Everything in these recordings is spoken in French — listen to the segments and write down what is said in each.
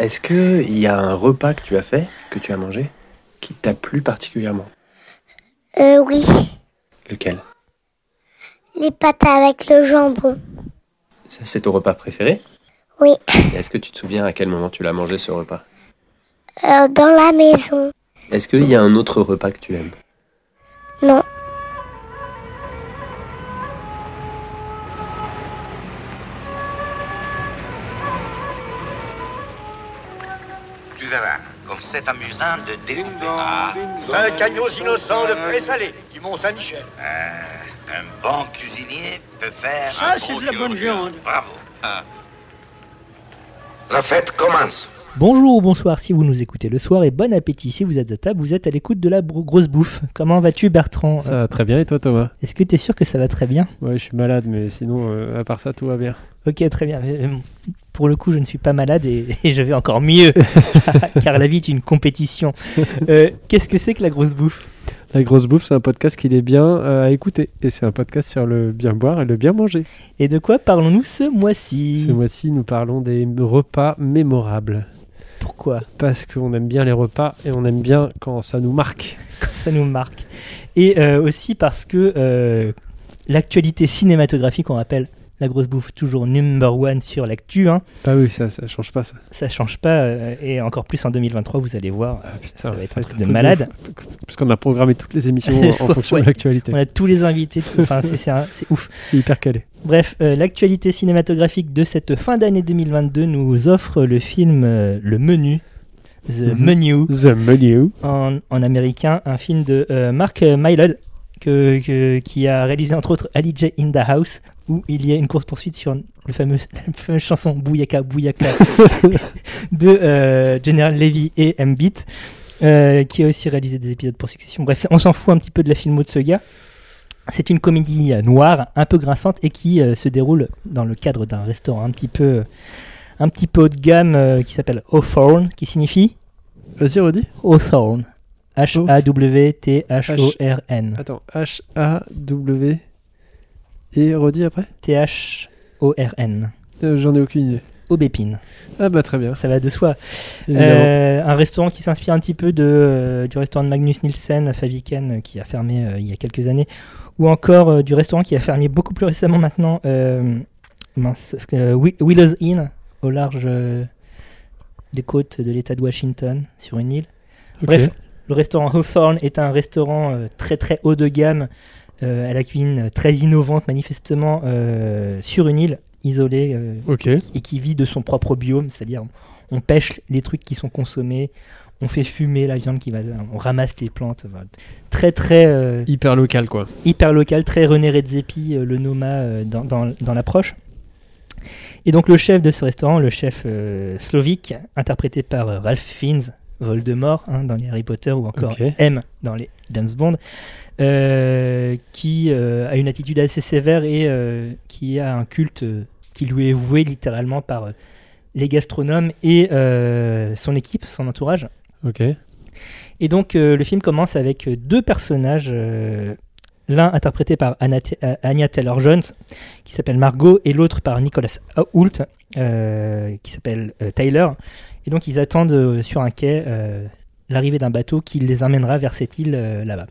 Est-ce qu'il y a un repas que tu as fait, que tu as mangé, qui t'a plu particulièrement? Euh, oui. Lequel? Les pâtes avec le jambon. Ça, c'est ton repas préféré? Oui. Est-ce que tu te souviens à quel moment tu l'as mangé ce repas? Euh, dans la maison. Est-ce qu'il y a un autre repas que tu aimes? Non. C'est amusant de découper. Ah, Cinq agneaux innocents de présalé du Mont-Saint-Michel. euh, un bon cuisinier peut faire Ça, un c'est bon de la bonne viande. Bravo. Ah. La fête commence. Bonjour ou bonsoir si vous nous écoutez le soir et bon appétit si vous êtes à table, vous êtes à l'écoute de la bro- grosse bouffe. Comment vas-tu Bertrand Ça va très bien et toi Thomas? Est-ce que tu es sûr que ça va très bien? Ouais, je suis malade, mais sinon, euh, à part ça, tout va bien. Ok, très bien. Pour le coup, je ne suis pas malade et, et je vais encore mieux, car la vie est une compétition. Euh, Qu'est-ce que c'est que la grosse bouffe? La grosse bouffe, c'est un podcast qu'il est bien euh, à écouter. Et c'est un podcast sur le bien boire et le bien manger. Et de quoi parlons-nous ce mois-ci? Ce mois-ci, nous parlons des repas mémorables. Pourquoi? Parce qu'on aime bien les repas et on aime bien quand ça nous marque. Quand ça nous marque. Et euh, aussi parce que l'actualité cinématographique, on rappelle la grosse bouffe toujours number one sur l'actu, hein, Ah oui, ça, ça change pas ça. ça change pas. euh, et encore plus en 2023, vous allez voir. Ah, putain, ça va être un truc de malade. ouf. Parce qu'on a programmé toutes les émissions en, fonction ouais. de l'actualité. On a tous les invités, enfin c'est- ouf. C'est hyper calé. Bref, euh, l'actualité cinématographique de cette fin d'année 2022 nous offre le film euh, Le Menu, The Mhm. Menu, The Menu. en, en américain, un film de euh, Mark Mylod, que, que- qui a réalisé entre autres Ali J in the House, où il y a une course-poursuite sur le fameux, la fameuse chanson Bouyaka Bouyaka de euh, General Levy et M-Beat, euh, qui a aussi réalisé des épisodes pour succession. Bref, on s'en fout un petit peu de la filmo de ce gars. C'est une comédie noire, un peu grinçante, et qui euh, se déroule dans le cadre d'un restaurant un petit peu, un petit peu haut de gamme qui s'appelle Hawthorne, qui signifie Vas-y, redis. Hawthorne. H-A-W-T-H-O-R-N. Attends, H-A-W. Et redis après T-H-O-R-N. Euh, J'en ai aucune idée. Aubépine. Ah bah très bien, Ça va de soi. Euh, un restaurant qui s'inspire un petit peu de, euh, du restaurant de Magnus Nielsen à Faviken qui a fermé il y a quelques années. Ou encore du restaurant qui a fermé beaucoup plus récemment maintenant. mince, Willow's Inn au large des côtes de l'État de Washington sur une île. Bref, le restaurant Hawthorne est un restaurant très très haut de gamme, euh, à la cuisine très innovante manifestement, euh, sur une île isolée euh, et qui vit de son propre biome, c'est-à-dire on pêche les trucs qui sont consommés, on fait fumer la viande qui va, on ramasse les plantes, voilà. très très euh, Hyper local quoi. hyper local, très René Redzepi, euh, le Noma euh, dans, dans- dans l'approche. Et donc le chef de ce restaurant, le chef euh, slovique, interprété par euh, Ralph Fiennes, Voldemort hein, dans les Harry Potter ou encore. M dans les James Bond, euh, qui euh, a une attitude assez sévère et euh, qui a un culte qui lui est voué littéralement par les gastronomes et son équipe, son entourage. Ok. Et donc le film commence avec deux personnages, l'un interprété par Anna euh, Anya Taylor-Jones, qui s'appelle Margot, et l'autre par Nicolas Hoult, euh, qui s'appelle euh, Tyler. Et donc ils attendent sur un quai l'arrivée d'un bateau qui les amènera vers cette île là-bas.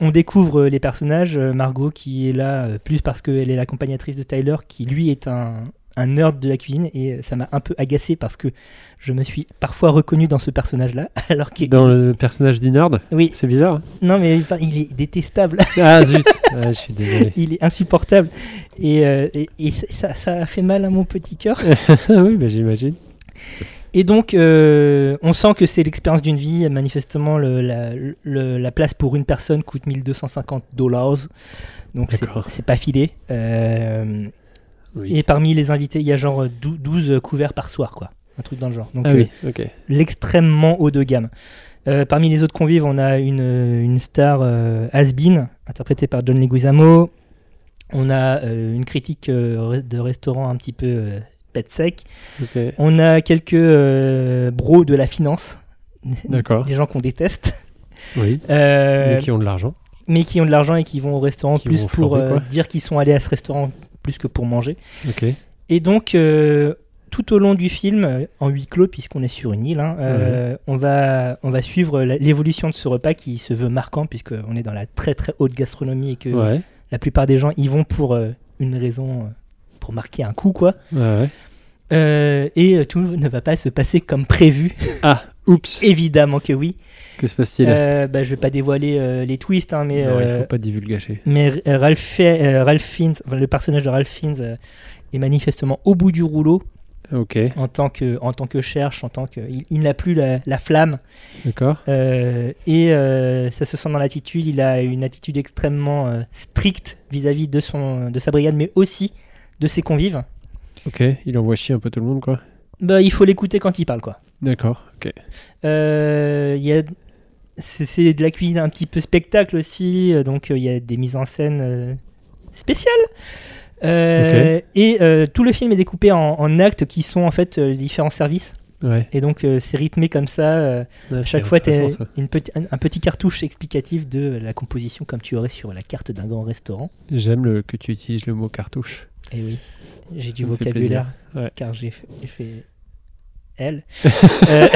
On découvre les personnages, Margot qui est là plus parce qu'elle est l'accompagnatrice de Tyler, qui lui est un, un nerd de la cuisine, et euh, ça m'a un peu agacé parce que je me suis parfois reconnu dans ce personnage-là, alors qu'il Dans le personnage du nerd, oui, c'est bizarre. hein? Non mais il- est détestable, ah zut, Ah, je suis désolé. il est insupportable et, euh, et- et ça, ça a fait mal à mon petit cœur. Oui, bah, j'imagine. Et donc euh, on sent que c'est l'expérience d'une vie. Manifestement, le- la, le- la place pour une personne coûte 1250 dollars, donc c'est pas filé. Euh, Oui. Et parmi les invités, il y a genre 12, 12 couverts par soir, quoi, un truc dans le genre. Donc Ah euh, oui, ok. l'extrêmement haut de gamme. Euh, parmi les autres convives, on a une, une star euh, has-been, interprétée par John Leguizamo. On a euh, une critique euh, de restaurant un petit peu euh, pète sec. ok. On a quelques euh, bros de la finance, D'accord. des gens qu'on déteste, Oui. euh, Mais qui ont de l'argent. mais qui ont de l'argent et qui vont au restaurant Qui plus pour flamber, euh, dire qu'ils sont allés à ce restaurant plus que pour manger. Et donc, euh, tout au long du film, euh, en huis clos, puisqu'on est sur une île, hein, euh, on, va, on va suivre l'évolution de ce repas qui se veut marquant, puisqu'on est dans la très très haute gastronomie et que Ouais, la plupart des gens y vont pour euh, une raison, pour marquer un coup, quoi. ouais, ouais. Et tout ne va pas se passer comme prévu. Ah, oups. Évidemment que oui. Que se passe-t-il? Euh, bah, je vais pas dévoiler euh, les twists, hein, mais, Non, il euh, faut pas divulgacher. mais euh, Ralph, Ralph Fiennes, enfin, le personnage de Ralph Fiennes est manifestement au bout du rouleau Ok, en tant que, en tant que cherche, en tant que, il, il n'a plus la, la flamme d'accord. euh, et euh, ça se sent dans l'attitude. Il a une attitude extrêmement euh, stricte vis-à-vis de son, de sa brigade, mais aussi de ses convives. Ok, il envoie chier un peu tout le monde, quoi. Bah, il faut l'écouter quand il parle, quoi. D'accord, ok. Euh, y a c'est de la cuisine un petit peu spectacle aussi, euh, donc euh, il y a des mises en scène euh, spéciales. Euh, Et tout le film est découpé en, en actes qui sont en fait différents services. Ouais. Et donc euh, c'est rythmé comme ça. euh, Ouais, chaque fois, tu une petit, un, un petit cartouche explicatif de la composition comme tu aurais sur la carte d'un grand restaurant. J'aime que tu utilises le mot cartouche. Et oui, j'ai du vocabulaire. Ouais. car j'ai fait, elle. Euh,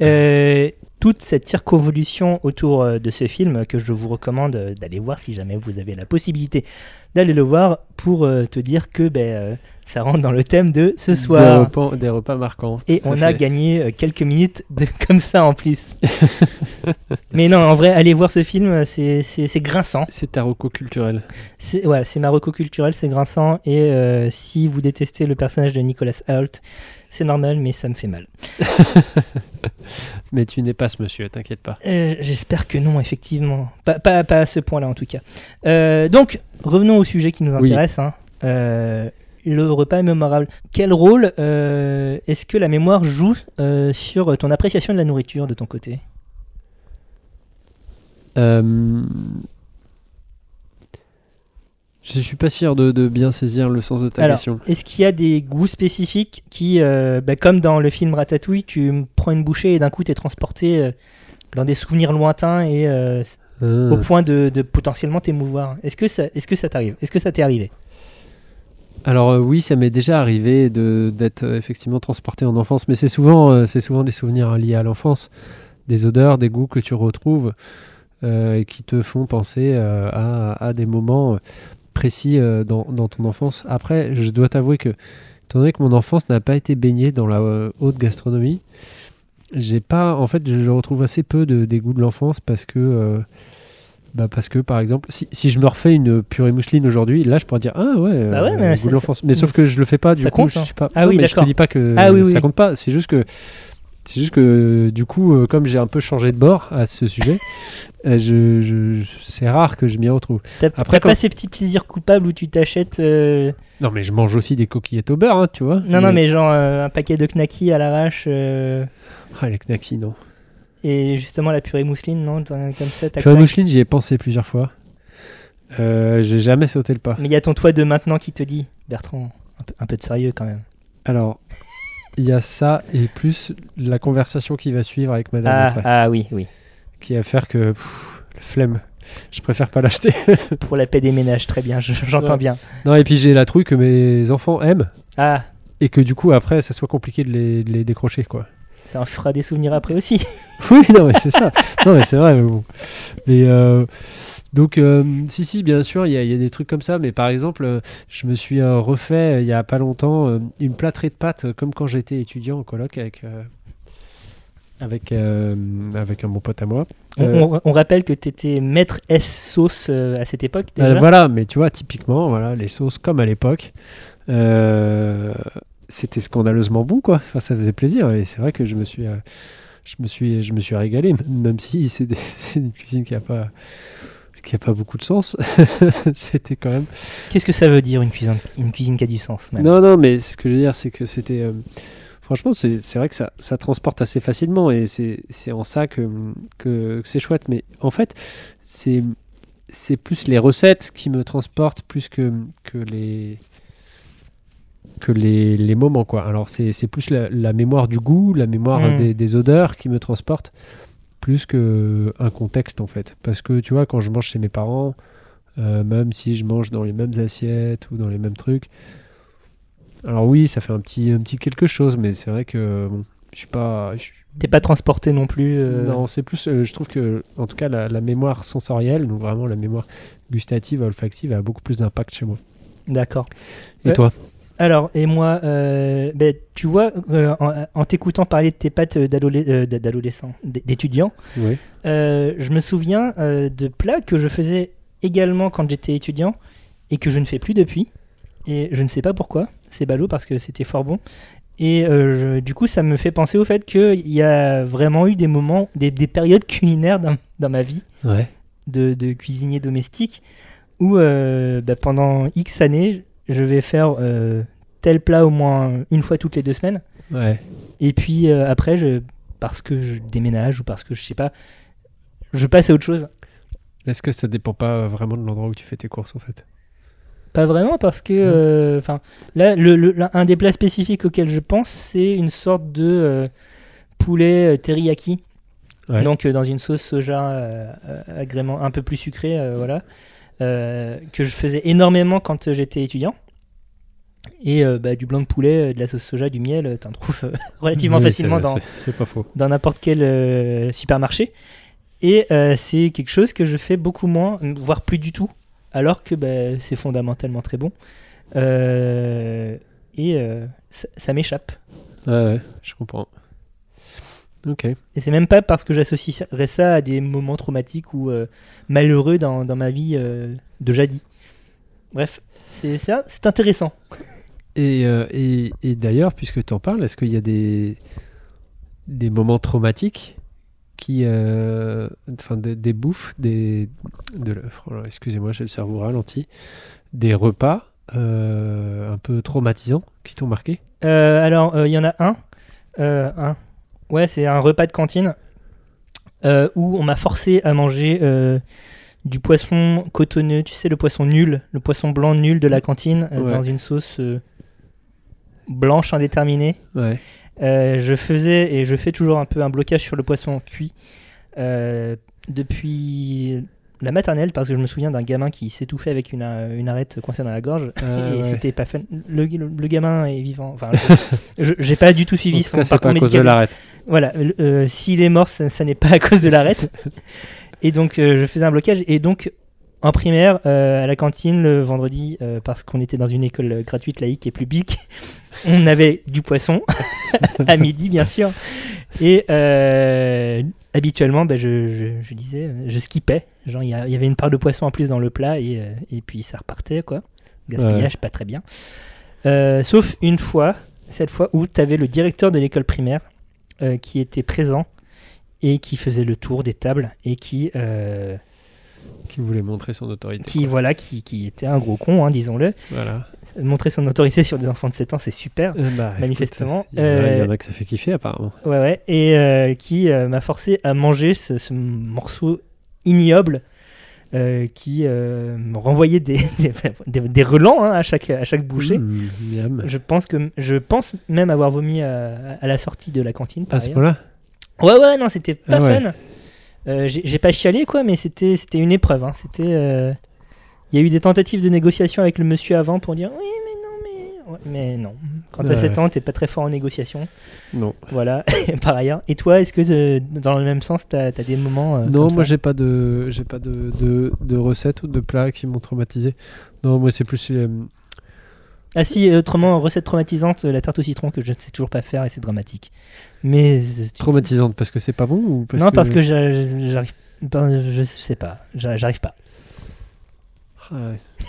euh, toute cette circonvolution autour euh, de ce film que je vous recommande d'aller voir si jamais vous avez la possibilité d'aller le voir pour te dire que ben, ça rentre dans le thème de ce Des soir. repas, des repas marquants. Et on a fait. gagné euh, quelques minutes de, comme ça en plus. Mais non, en vrai, allez voir ce film, euh, c'est- c'est c'est grinçant. C'est ta reco culturel. Mais tu n'es pas ce monsieur, t'inquiète pas. Euh, J'espère que non, effectivement. Pas, pas, pas à ce point-là, en tout cas. Euh, donc, revenons au sujet qui nous Oui. intéresse. hein. Euh, le repas mémorable. Quel rôle euh, est-ce que la mémoire joue euh, sur ton appréciation de la nourriture de ton côté? Euh, Je suis pas sûr de, de bien saisir le sens de ta Alors, question. est-ce qu'il y a des goûts spécifiques qui, euh, bah, comme dans le film Ratatouille, tu prends une bouchée et d'un coup tu es transporté dans des souvenirs lointains et Ah. au point de, de potentiellement t'émouvoir? Est-ce que ça, est-ce que ça t'arrive? Est-ce que ça t'est arrivé? Alors euh, oui, ça m'est déjà arrivé d'être euh, effectivement transporté en enfance, mais c'est souvent euh, des souvenirs liés à l'enfance, des odeurs, des goûts que tu retrouves et qui te font penser à, des moments précis dans, ton enfance. Après, je dois t'avouer que étant donné que mon enfance n'a pas été baignée dans la haute gastronomie, j'ai pas en fait je, retrouve assez peu de des goûts de l'enfance parce que bah parce que par exemple si, si je me refais une purée mousseline aujourd'hui là je pourrais dire ah ouais, Bah ouais, euh, mais ça- mais sauf que je le fais pas du ça coup compte, je hein. sais pas Ah Non, oui, mais je te dis pas que Ah oui, ça oui. compte pas c'est juste que c'est juste que du coup euh, comme j'ai un peu changé de bord à ce sujet euh, je, je- c'est rare que je m'y retrouve T'as Après, t'as pas quand- ces petits plaisirs coupables où tu t'achètes. euh, non mais je mange aussi des coquillettes au beurre hein, tu vois Non, non, mais genre euh, un paquet de knackis à l'arrache euh, ah les knackis non et justement la purée mousseline, non Comme ça, tac, purée tac. mousseline j'y ai pensé plusieurs fois euh, j'ai jamais sauté le pas Mais il y a ton toi de maintenant qui te dit Bertrand, un peu, un peu de sérieux quand même. Alors, il y a ça et plus la conversation qui va suivre avec madame Ah, ah oui, oui. qui va faire que pff, flemme. Je préfère pas l'acheter. Pour la paix des ménages, très bien, je- j'entends Ouais. bien. non, et puis j'ai la trouille que mes enfants aiment Ah, et que du coup après ça soit compliqué de les, de les décrocher quoi. Ça en fera des souvenirs après aussi. Oui, non mais c'est ça. non mais c'est vrai. Mais, bon. Mais, euh, donc euh, si si bien sûr il y, a- il y a des trucs comme ça. Mais par exemple euh, je me suis euh, refait il y a pas longtemps une plâtrée de pâtes comme quand j'étais étudiant en coloc avec avec avec un bon pote à moi. On, on- on rappelle que tu étais maître S sauce à cette époque déjà? Voilà, mais tu vois, typiquement, voilà, les sauces comme à l'époque, c'était scandaleusement bon, quoi. Enfin, ça faisait plaisir, et c'est vrai que je me suis, euh, je me suis, je me suis régalé, même si c'est une cuisine qui a pas, qui a pas beaucoup de sens. c'était quand même. Qu'est-ce que ça veut dire une cuisine, une cuisine qui a du sens même? Non, non, mais ce que je veux dire, c'est que c'était. euh, franchement, c'est c'est vrai que ça, ça transporte assez facilement et c'est c'est en ça que, que, que c'est chouette. Mais en fait, c'est c'est plus les recettes qui me transportent plus que, que les que les, les moments quoi. Alors c'est plus la, la mémoire du goût, la mémoire Mm. des, des odeurs qui me transporte plus que un contexte en fait. Parce que tu vois quand je mange chez mes parents, euh, même si je mange dans les mêmes assiettes ou dans les mêmes trucs, Alors oui, ça fait un petit, un petit quelque chose, mais c'est vrai que bon, je suis pas. T'es pas transporté non plus. euh, Non, c'est plus. euh, je trouve que, en tout cas, la, la mémoire sensorielle, donc vraiment la mémoire gustative, olfactive, a beaucoup plus d'impact chez moi. D'accord. Et Ouais. toi? Alors, et moi, euh, ben, tu vois, euh, en, en t'écoutant parler de tes pattes euh, d'adolescent, d'étudiant, Oui. euh, je me souviens de plats que je faisais également quand j'étais étudiant et que je ne fais plus depuis. Et je ne sais pas pourquoi. C'est ballot parce que c'était fort bon. Et je- du coup, ça me fait penser au fait qu'il y a vraiment eu des moments, des, des périodes culinaires dans, dans ma vie Ouais. de, de cuisinier domestique où bah, pendant X années, je vais faire euh, tel plat au moins une fois toutes les deux semaines. Ouais. Et puis euh, après, je, parce que je déménage ou parce que je sais pas, je passe à autre chose. Est-ce que ça dépend pas vraiment de l'endroit où tu fais tes courses en fait? Pas vraiment parce que, euh, enfin, là, le, le- l'un- un des plats spécifiques auxquels je pense, c'est une sorte de poulet teriyaki. Ouais. Donc dans une sauce soja agrément un peu plus sucrée, voilà, que je faisais énormément quand euh, j'étais étudiant. Et euh, bah, du blanc de poulet, euh, de la sauce soja, du miel, euh, t'en trouves euh, relativement Oui, facilement dans, n'importe quel euh, supermarché. Et euh, c'est quelque chose que je fais beaucoup moins, voire plus du tout, alors que bah, c'est fondamentalement très bon. Euh, et euh, ça, ça m'échappe. Ouais, ouais, je comprends. Ok. Et c'est même pas parce que j'associerais ça à des moments traumatiques ou euh, malheureux dans, dans ma vie euh, de jadis. Bref, c'est intéressant. Et, euh, et, et d'ailleurs, puisque tu en parles, est-ce qu'il y a des, des moments traumatiques qui. Enfin, des, des bouffes, des. De, oh Excusez-moi, j'ai le cerveau ralenti. Des repas un peu traumatisants qui t'ont marqué? Alors, il y en a un. Un. Ouais, c'est un repas de cantine euh, où on m'a forcé à manger euh, du poisson cotonneux, tu sais, le poisson nul, le poisson blanc nul de la cantine, euh, Ouais. dans une sauce blanche indéterminée. Ouais. Je faisais et je fais toujours un peu un blocage sur le poisson cuit depuis la maternelle parce que je me souviens d'un gamin qui s'étouffait avec une, euh, une arête coincée dans la gorge Ah, et ouais. c'était pas fun. Le, le- le gamin est vivant. Enfin, j'ai pas du tout suivi son cas, c'est parcours pas à cause de l'arrêt. Voilà, euh, s'il est mort, ça, ça n'est pas à cause de l'arête. et donc, euh, je faisais un blocage. Et donc, en primaire, euh, à la cantine, le vendredi, euh, parce qu'on était dans une école gratuite, laïque et publique, on avait du poisson, à midi, bien sûr. Et euh, habituellement, ben, je, je- je disais, je skippais. Genre, il y, avait une part de poisson en plus dans le plat, et, et puis ça repartait, quoi. Gaspillage, pas très bien. Sauf une fois, cette fois où tu avais le directeur de l'école primaire qui était présent et qui faisait le tour des tables et qui, Qui voulait montrer son autorité. qui voilà, qui, qui était un gros con, hein, disons-le. Voilà. Montrer son autorité sur des enfants de 7 ans, c'est super. Euh, bah, Manifestement, Il y, en a- il y en euh, a que ça fait kiffer apparemment. Ouais, ouais. Et euh, qui m'a forcé à manger ce, ce morceau ignoble euh, qui euh, me renvoyait des, des, des- des relents hein, à, chaque, à chaque bouchée. Mmh. Je pense que je pense même avoir vomi à, à la sortie de la cantine. par À ce point-là? Ouais, ouais, non, c'était pas Ah ouais. fun. Euh, J'ai pas chialé, quoi, mais c'était c'était une épreuve. hein. C'était. euh, Il y a eu des tentatives de négociation avec le monsieur avant pour dire oui, mais non, mais. Ouais, mais non. Quand t'as Ouais. 7 ans, t'es pas très fort en négociation. Non. Voilà, par ailleurs. Et toi, est-ce que euh, dans le même sens, t'as as des moments. euh, Non, comme moi j'ai pas de j'ai pas de, de, de recettes ou de plats qui m'ont traumatisé. Non, moi c'est plus euh, Ah, si, autrement, recette traumatisante, euh, la tarte au citron que je ne sais toujours pas faire et c'est dramatique. Mais. euh, traumatisante parce que c'est pas bon ou parce non, que... parce que j'a- j'arrive. ben, Je sais pas, j'a- j'arrive pas. Ah, ouais.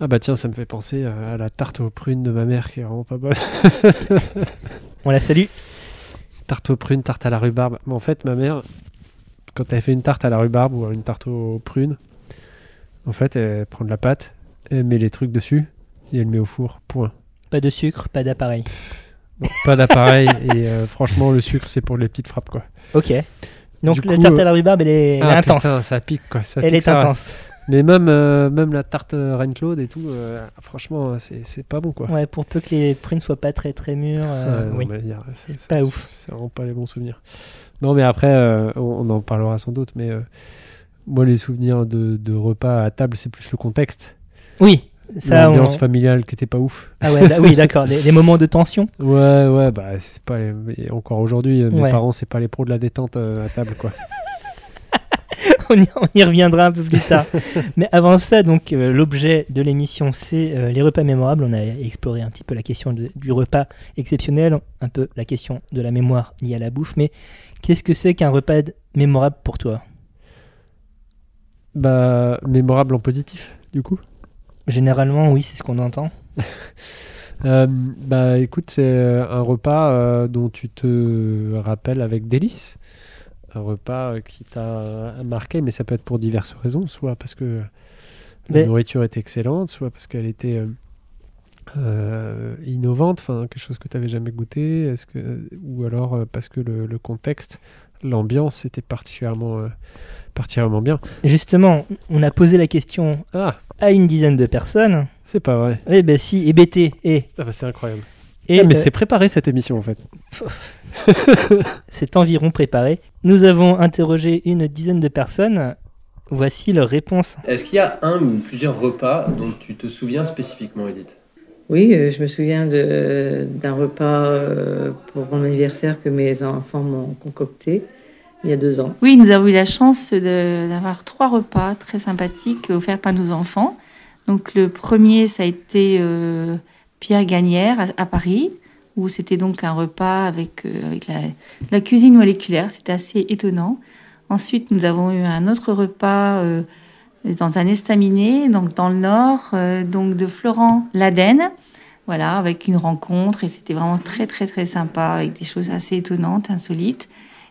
Ah bah tiens, ça me fait penser à, à la tarte aux prunes de ma mère qui est vraiment pas bonne. On la salue. tarte aux prunes, tarte à la rhubarbe. Mais en fait, ma mère, quand elle fait une tarte à la rhubarbe ou une tarte aux prunes, en fait, elle prend de la pâte, elle met les trucs dessus et elle met au four. Point. Pas de sucre, pas d'appareil. Bon, pas d'appareil et euh, franchement, le sucre c'est pour les petites frappes quoi. Ok. Donc Du la coup, tarte euh, à la rhubarbe, elle est, elle est Ah, intense. putain, ça pique quoi. ça elle pique est intense. Mais même, euh, même la tarte euh, Reine Claude et tout, euh, franchement, c'est pas bon quoi. Ouais, pour peu que les prunes soient pas très très mûres. euh, Ah, non, oui. c'est- pas ouf. C'est vraiment pas les bons souvenirs. Non, mais après, euh, on, on en parlera sans doute, mais euh, moi, les souvenirs de, de repas à table, c'est plus le contexte. Oui, Ça, l'ambiance on- familiale qui était pas ouf. Ah ouais, oui, d'accord. Les, les moments de tension. Ouais, ouais, bah c'est pas les- encore aujourd'hui, euh, mes Ouais. parents c'est pas les pros de la détente euh, à table quoi. on, y, on y reviendra un peu plus tard. Mais avant ça, donc euh, l'objet de l'émission, c'est euh, les repas mémorables. On a exploré un petit peu la question de- du repas exceptionnel, un peu la question de la mémoire liée à la bouffe. Mais qu'est-ce que c'est qu'un repas mémorable pour toi? Bah mémorable en positif du coup. Généralement, oui, c'est ce qu'on entend. Euh, bah écoute, c'est euh, un repas euh, dont tu te rappelles avec délice. Un repas euh, qui t'a marqué, mais ça peut être pour diverses raisons, soit parce que la Mais- nourriture était excellente, soit parce qu'elle était innovante, enfin quelque chose que tu n'avais jamais goûté, est-ce que, ou alors parce que le, le contexte, l'ambiance était particulièrement, particulièrement bien. Justement, on a posé la question Ah, à une dizaine de personnes. c'est pas vrai. Eh ben si, et BT, et, Ah bah, c'est incroyable. et Ah, mais euh, c'est préparé cette émission en fait. c'est environ préparé. Nous avons interrogé une dizaine de personnes. Voici leurs réponses. Est-ce qu'il y a un ou plusieurs repas dont tu te souviens spécifiquement, Edith? Oui, euh, je me souviens de- d'un repas euh, pour mon anniversaire que mes enfants m'ont concocté il y a deux ans. Oui, nous avons eu la chance d'avoir trois repas très sympathiques offerts par nos enfants. Donc le premier, ça a été euh, Pierre Gagnère à, Paris, où c'était donc un repas avec, euh, avec la, la cuisine moléculaire. C'était assez étonnant. Ensuite, nous avons eu un autre repas euh, dans un estaminet, donc dans le nord, euh, donc de Florent Laden. Voilà, avec une rencontre et c'était vraiment très très très sympa avec des choses assez étonnantes, insolites.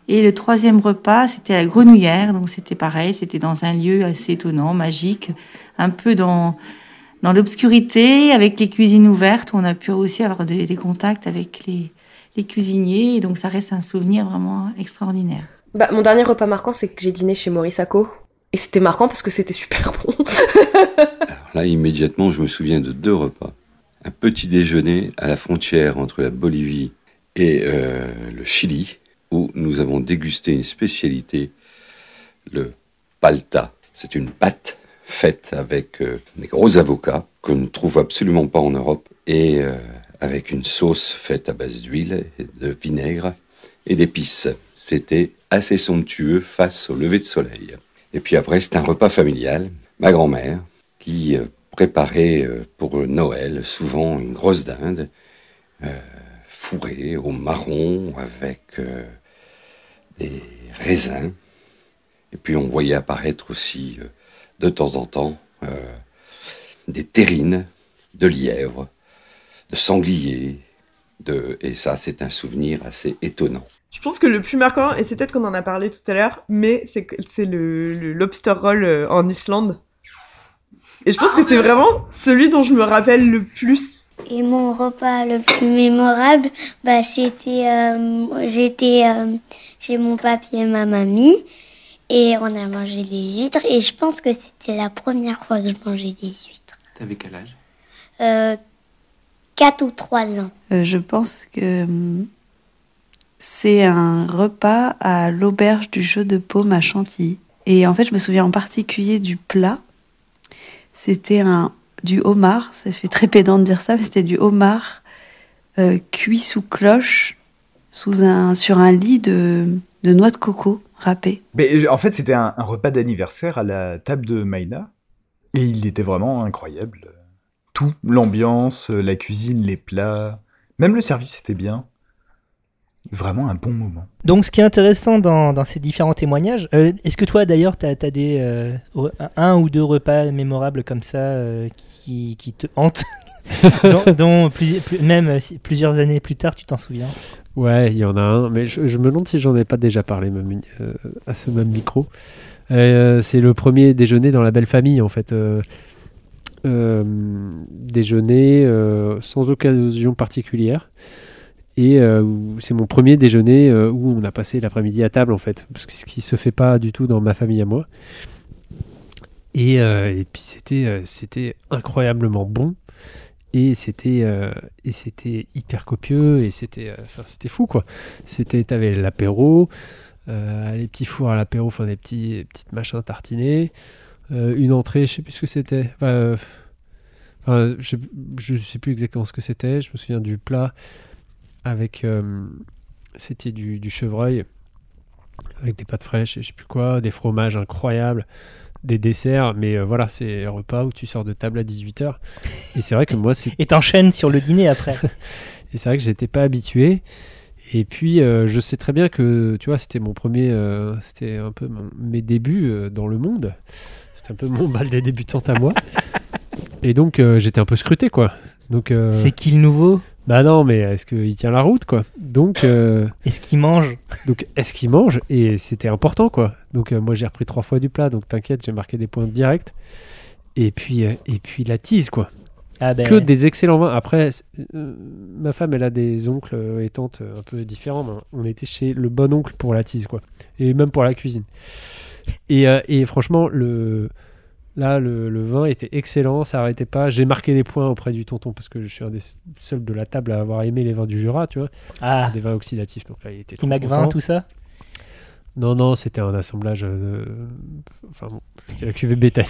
Et le troisième repas, c'était à la Grenouillère, donc c'était pareil, c'était dans un lieu assez étonnant, magique, un peu dans dans l'obscurité, avec les cuisines ouvertes, on a pu aussi avoir des, des contacts avec les, les cuisiniers, et donc ça reste un souvenir vraiment extraordinaire. Bah, mon dernier repas marquant, c'est que j'ai dîné chez Maurice Acco. Et c'était marquant parce que c'était super bon. Alors là, immédiatement, je me souviens de deux repas. Un petit déjeuner à la frontière entre la Bolivie et euh, le Chili, où nous avons dégusté une spécialité, le palta. C'est une pâte faite avec euh, des gros avocats qu'on ne trouve absolument pas en Europe et euh, avec une sauce faite à base d'huile, de vinaigre et d'épices. C'était assez somptueux face au lever de soleil. Et puis après, c'était un repas familial. Ma grand-mère qui euh, préparait pour Noël souvent une grosse dinde fourrée au marron avec des raisins. Et puis on voyait apparaître aussi euh, de temps en temps euh, des terrines, de lièvres, de sangliers. De... Et ça, c'est un souvenir assez étonnant. Je pense que le plus marquant, et c'est peut-être qu'on en a parlé tout à l'heure, mais c'est le, le lobster roll euh, en Islande. Et je pense que c'est vraiment celui dont je me rappelle le plus. Et mon repas le plus mémorable, bah, c'était, euh, j'étais euh, chez mon papy et ma mamie et on a mangé des huîtres et je pense que c'était la première fois que je mangeais des huîtres. T'avais quel âge? Euh, 4 ou 3 ans. Euh, je pense que hum, c'est un repas à l'auberge du jeu de paume à Chantilly. Et en fait, je me souviens en particulier du plat. C'était un du homard. Je suis très pédant de dire ça, mais c'était du homard euh, cuit sous cloche, sous un sur un lit de, noix de coco râpée. Mais en fait, c'était un, un repas d'anniversaire à la table de Maïna. Et il était vraiment incroyable. Tout, l'ambiance, la cuisine, les plats, même le service était bien. Vraiment un bon moment. Donc, ce qui est intéressant dans, dans ces différents témoignages, euh, est-ce que toi d'ailleurs, tu as, des euh, un ou deux repas mémorables comme ça euh, qui, qui te hantent dont, dont plus- plus- même si- plusieurs années plus tard, tu t'en souviens? Ouais, il y en a un, mais je, je me demande si j'en ai pas déjà parlé même, euh, à ce même micro. Euh, c'est le premier déjeuner dans la belle famille, en fait. Euh, euh, déjeuner euh, sans occasion particulière. Et euh, c'est mon premier déjeuner euh, où on a passé l'après-midi à table, en fait. Parce que ce qui se fait pas du tout dans ma famille à moi. Et, euh, et puis c'était c'était incroyablement bon et c'était et c'était hyper copieux et c'était c'était fou quoi c'était t'avais l'apéro les petits fours à l'apéro enfin des petits petites machins tartinés une entrée je sais plus ce que c'était Enfin, je, je sais plus exactement ce que c'était. Je me souviens du plat avec. euh, c'était du, du chevreuil avec des pâtes fraîches et je sais plus quoi, des fromages incroyables, des desserts. Mais euh, voilà, c'est un repas où tu sors de table à 18h. Et c'est vrai que moi, c'est. Et t'enchaînes sur le dîner après. Et c'est vrai que j'étais pas habitué. Et puis, euh, je sais très bien que, tu vois, c'était mon premier, euh, c'était un peu mon- mes débuts dans le monde. C'était un peu mon bal des débutantes à moi. Et donc, j'étais un peu scruté, quoi. Donc, C'est qui le nouveau? Bah non, mais est-ce qu'il tient la route, quoi? Donc, euh, Est-ce qu'il mange? donc est-ce qu'il mange? Et c'était important, quoi. Donc, euh, moi, j'ai repris trois fois du plat, donc t'inquiète, j'ai marqué des points directs. Et puis, euh, et puis la tease, quoi. Ah ben, Que des excellents vins. Après, ma femme, elle a des oncles et tantes un peu différents. mais on était chez le bon oncle pour la tease, quoi. Et même pour la cuisine. Et, et franchement, le, là, le, le vin était excellent. Ça arrêtait pas. J'ai marqué des points auprès du tonton parce que je suis un des seuls de la table à avoir aimé les vins du Jura, tu vois. Ah, Des vins oxydatifs. Donc là, il était Timac content. vin, tout ça? Non, non, c'était un assemblage. euh, de- Enfin bon, c'était la cuvée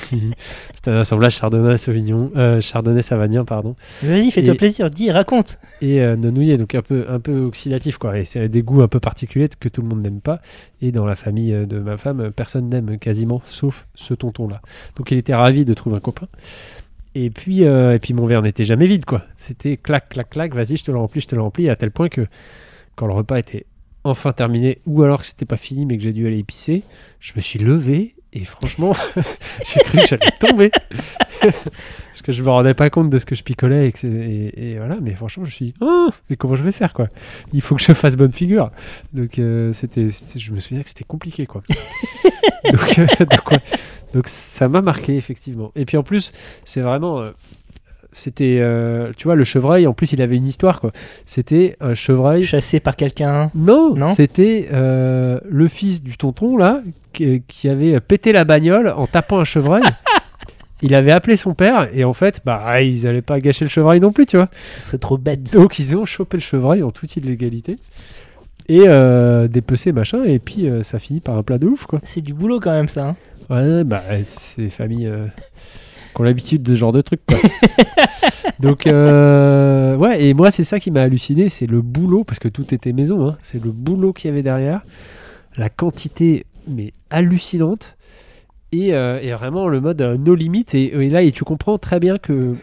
c'était un assemblage Chardonnay Sauvignon, euh, Chardonnay Savagnin, pardon. Vas-y, fais-toi plaisir, dis, raconte. et euh, nonouillé, donc un peu, un peu oxydatif quoi. Et c'est des goûts un peu particuliers que tout le monde n'aime pas. Et dans la famille euh, de ma femme, personne n'aime quasiment, sauf ce tonton là. Donc il était ravi de trouver un copain. Et puis, euh, et puis mon verre n'était jamais vide quoi. C'était clac, clac, clac. Vas-y, je te le remplis, je te le remplis. À tel point que quand le repas était enfin terminé, ou alors que c'était pas fini mais que j'ai dû aller épicer, je me suis levé. Et franchement, j'ai cru que j'allais tomber. Parce que je me rendais pas compte de ce que je picolais. Et, voilà, mais franchement, je suis. Oh, mais comment je vais faire, quoi? Il faut que je fasse bonne figure. Donc, euh, c'était, je me souviens que c'était compliqué, quoi. donc, euh. Donc, ça m'a marqué, effectivement. Et puis, en plus, c'est vraiment. euh, c'était. euh, tu vois, le chevreuil, en plus, il avait une histoire, quoi. C'était un chevreuil. Chassé par quelqu'un. Non, Non c'était euh, le fils du tonton là qui, qui avait pété la bagnole en tapant un chevreuil. il avait appelé son père et en fait, bah ils allaient pas gâcher le chevreuil non plus, tu vois. Ce serait trop bête. Donc ils ont chopé le chevreuil en toute illégalité et euh, dépecé machin et puis euh, ça finit par un plat de ouf quoi. C'est du boulot quand même, ça. hein. Ouais, bah c'est euh, qui ont l'habitude de ce genre de trucs quoi. Donc euh, ouais et moi c'est ça qui m'a halluciné, c'est le boulot parce que tout était maison, hein, c'est le boulot qu'il y avait derrière, la quantité mais hallucinante et, euh, vraiment le mode euh, no limit et, et là et tu comprends très bien que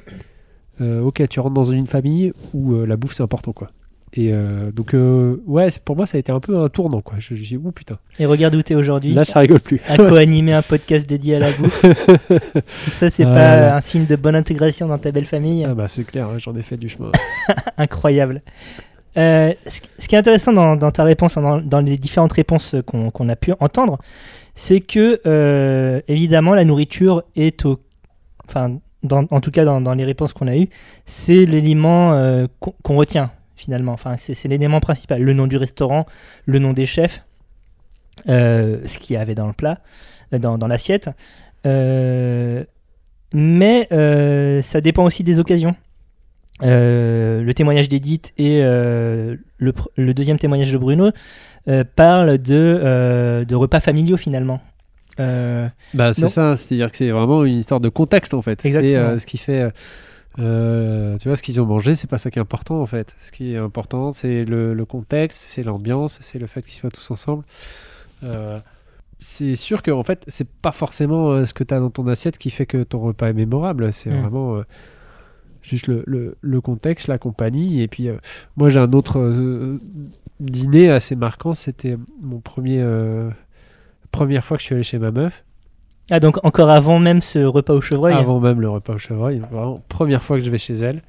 euh, ok tu rentres dans une famille où euh, la bouffe c'est important quoi. Et euh, donc euh, ouais pour moi ça a été un peu un tournant quoi. Je, je dis ouh putain. Et regarde où t'es aujourd'hui. Là ça rigole plus. À co-animer un podcast dédié à la bouffe. ça, c'est Ah, pas un signe de bonne intégration dans ta belle famille, Ah bah c'est clair, hein, j'en ai fait du chemin. incroyable. Euh, ce qui est intéressant dans, dans ta réponse, dans, dans les différentes réponses qu'on a pu entendre, c'est que euh, évidemment la nourriture est au, enfin, dans- en tout cas dans, les réponses qu'on a eues, c'est l'élément euh, qu'on qu'on retient finalement. Enfin, c'est l'élément principal. Le nom du restaurant, le nom des chefs, euh, ce qu'il y avait dans le plat, euh, dans, dans l'assiette. Euh, mais euh, ça dépend aussi des occasions. Le témoignage d'Edith et le, deuxième témoignage de Bruno parlent de, de repas familiaux finalement. Bah c'est ça, c'est-à-dire que c'est vraiment une histoire de contexte en fait. C'est ce qui fait, euh, tu vois, ce qu'ils ont mangé, c'est pas ça qui est important en fait. Ce qui est important, c'est le, le contexte, c'est l'ambiance, c'est le fait qu'ils soient tous ensemble. Euh, c'est sûr que en fait, c'est pas forcément euh, ce que tu as dans ton assiette qui fait que ton repas est mémorable. C'est Mm. vraiment juste le, le- le contexte, la compagnie. Et puis, moi, j'ai un autre dîner assez marquant. C'était mon premier. première fois que je suis allé chez ma meuf. Ah, donc encore avant même ce repas au chevreuil Avant même le repas au chevreuil. Vraiment, première fois que je vais chez elle.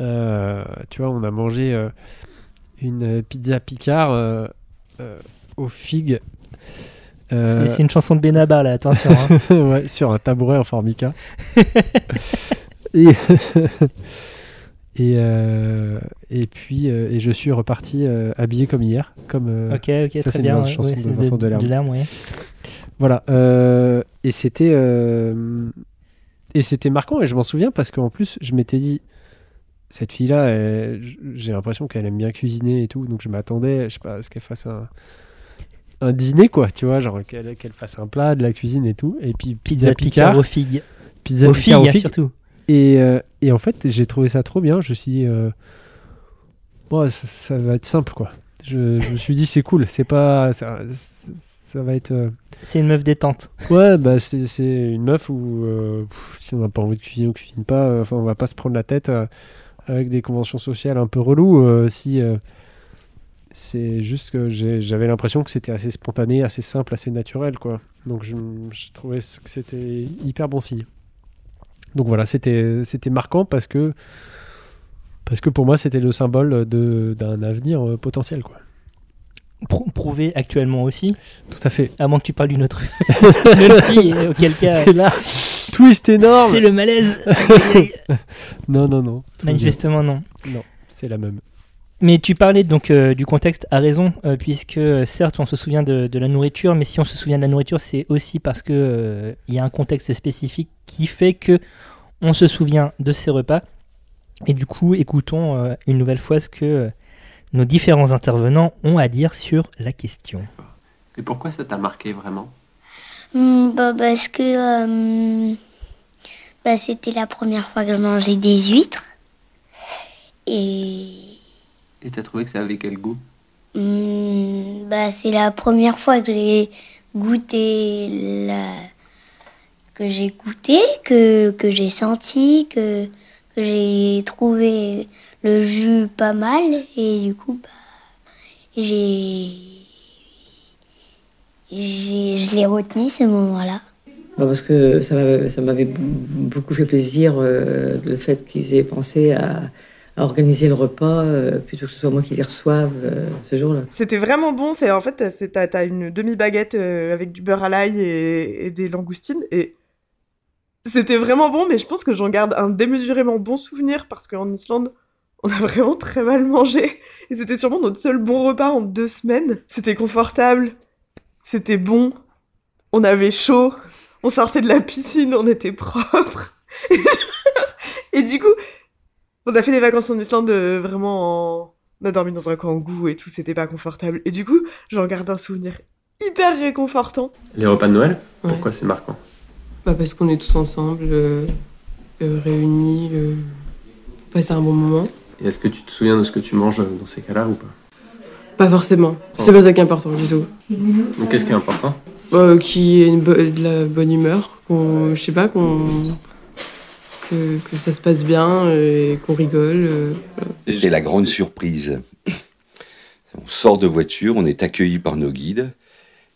Euh, tu vois, on a mangé euh, une pizza Picard euh, aux figues. C'est une chanson de Benabar là, attention. hein. ouais, sur un tabouret en formica. et, et, et puis, et je suis reparti habillé comme hier. Comme, ok, ok, ça, très c'est une bien. ouais, chanson ouais, de Vincent Delerme. Delerme, ouais. Voilà. euh, et c'était euh, et c'était marquant et je m'en souviens parce qu'en plus je m'étais dit cette fille là j'ai l'impression qu'elle aime bien cuisiner et tout donc je m'attendais je sais pas à ce qu'elle fasse un un dîner quoi tu vois genre qu'elle fasse un plat de la cuisine et tout et puis Pizza Picard aux figues. pizza Aux Picard figues, surtout. Et, euh, et en fait, j'ai trouvé ça trop bien. Je me suis dit, euh, bon, ça, ça va être simple, quoi. Je, je me suis dit, c'est cool. C'est pas. Ça, ça va être. euh, C'est une meuf détente. Ouais, bah c'est c'est une meuf où euh, pff, si on n'a pas envie de cuisiner, on cuisine pas. euh, Enfin, on va pas se prendre la tête avec des conventions sociales un peu reloues. si c'est juste que j'avais l'impression que c'était assez spontané, assez simple, assez naturel, quoi. Donc je, je trouvais que c'était hyper bon signe. Donc voilà, c'était c'était marquant parce que parce que pour moi c'était le symbole de d'un avenir potentiel, quoi. Prou- prouvé actuellement aussi. Tout à fait. À moins que tu parles d'une autre, fille, et auquel cas. Et là, twist énorme. C'est le malaise. non, non, non. Manifestement, non. Non, c'est la même. Mais tu parlais donc euh, du contexte à raison, euh, puisque euh, certes on se souvient de, de la nourriture, mais si on se souvient de la nourriture, c'est aussi parce que euh, il y a un contexte spécifique qui fait que on se souvient de ces repas. Et du coup, écoutons euh, une nouvelle fois ce que euh, nos différents intervenants ont à dire sur la question. Et pourquoi ça t'a marqué vraiment? Hmm, bah, parce que euh, bah, c'était la première fois que je mangeais des huîtres. Et Et t'as trouvé que ça avait quel goût? Hmm, bah, c'est la première fois que j'ai goûté la... que j'ai goûté, que, que j'ai senti, que, que j'ai trouvé le jus pas mal. Et du coup, bah, j'ai... j'ai- Je l'ai retenu ce moment-là. Bah, parce que ça m'avait- ça m'avait b- beaucoup fait plaisir euh, le fait qu'ils aient pensé à, à organiser le repas euh, plutôt que ce soit moi qui les reçoive euh, ce jour-là. C'était vraiment bon. C'est en fait, c'est- t'as t'as une demi baguette euh, avec du beurre à l'ail et, et des langoustines et c'était vraiment bon. Mais je pense que j'en garde un démesurément bon souvenir parce qu'en Islande, on a vraiment très mal mangé et c'était sûrement notre seul bon repas en deux semaines. C'était confortable, c'était bon, on avait chaud, on sortait de la piscine, on était propre. et du coup, on a fait des vacances en Islande euh, vraiment en... On a dormi dans un kangou et tout, c'était pas confortable. Et du coup, j'en garde un souvenir hyper réconfortant. Les repas de Noël Ouais. Pourquoi c'est marquant? Bah parce qu'on est tous ensemble, euh, euh, réunis, euh, pour passer un bon moment. Et est-ce que tu te souviens de ce que tu manges dans ces cas-là ou pas? Pas forcément. C'est pas ça qui est important du tout. Donc qu'est-ce qui est important? Euh, qui ait une bo- de la bonne humeur, qu'on, je sais pas, qu'on que, que ça se passe bien et qu'on rigole. euh, voilà. C'est la grande surprise. On sort de voiture, on est accueilli par nos guides.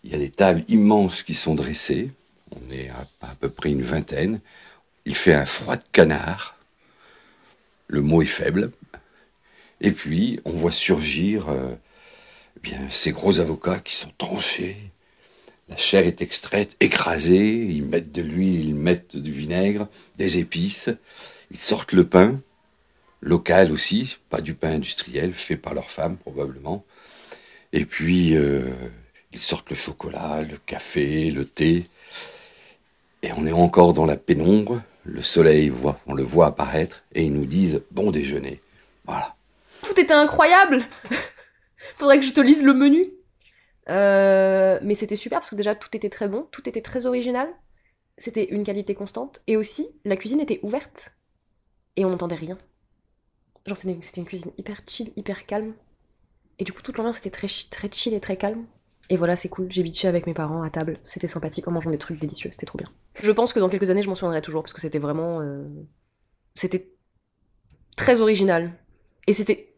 Il y a des tables immenses qui sont dressées. On est à, peu près une vingtaine. Il fait un froid de canard. Le mot est faible. Et puis, on voit surgir euh, eh bien, ces gros avocats qui sont tranchés. La chair est extraite, écrasée. Ils mettent de l'huile, ils mettent du vinaigre, des épices. Ils sortent le pain local aussi, pas du pain industriel, fait par leurs femmes probablement. Et puis, euh, ils sortent le chocolat, le café, le thé. Et on est encore dans la pénombre. Le soleil, voit, on le voit apparaître et ils nous disent bon déjeuner. Voilà. Tout était incroyable. Faudrait que je te lise le menu. Euh, mais c'était super parce que déjà tout était très bon, tout était très original. C'était une qualité constante et aussi la cuisine était ouverte et on n'entendait rien. Genre c'était une, cuisine hyper chill, hyper calme. Et du coup toute l'ambiance était très, très chill et très calme. Et voilà, c'est cool. J'ai bitché avec mes parents à table. C'était sympathique en mangeant des trucs délicieux. C'était trop bien. Je pense que dans quelques années, je m'en souviendrai toujours parce que c'était vraiment. euh, C'était très original. Et c'était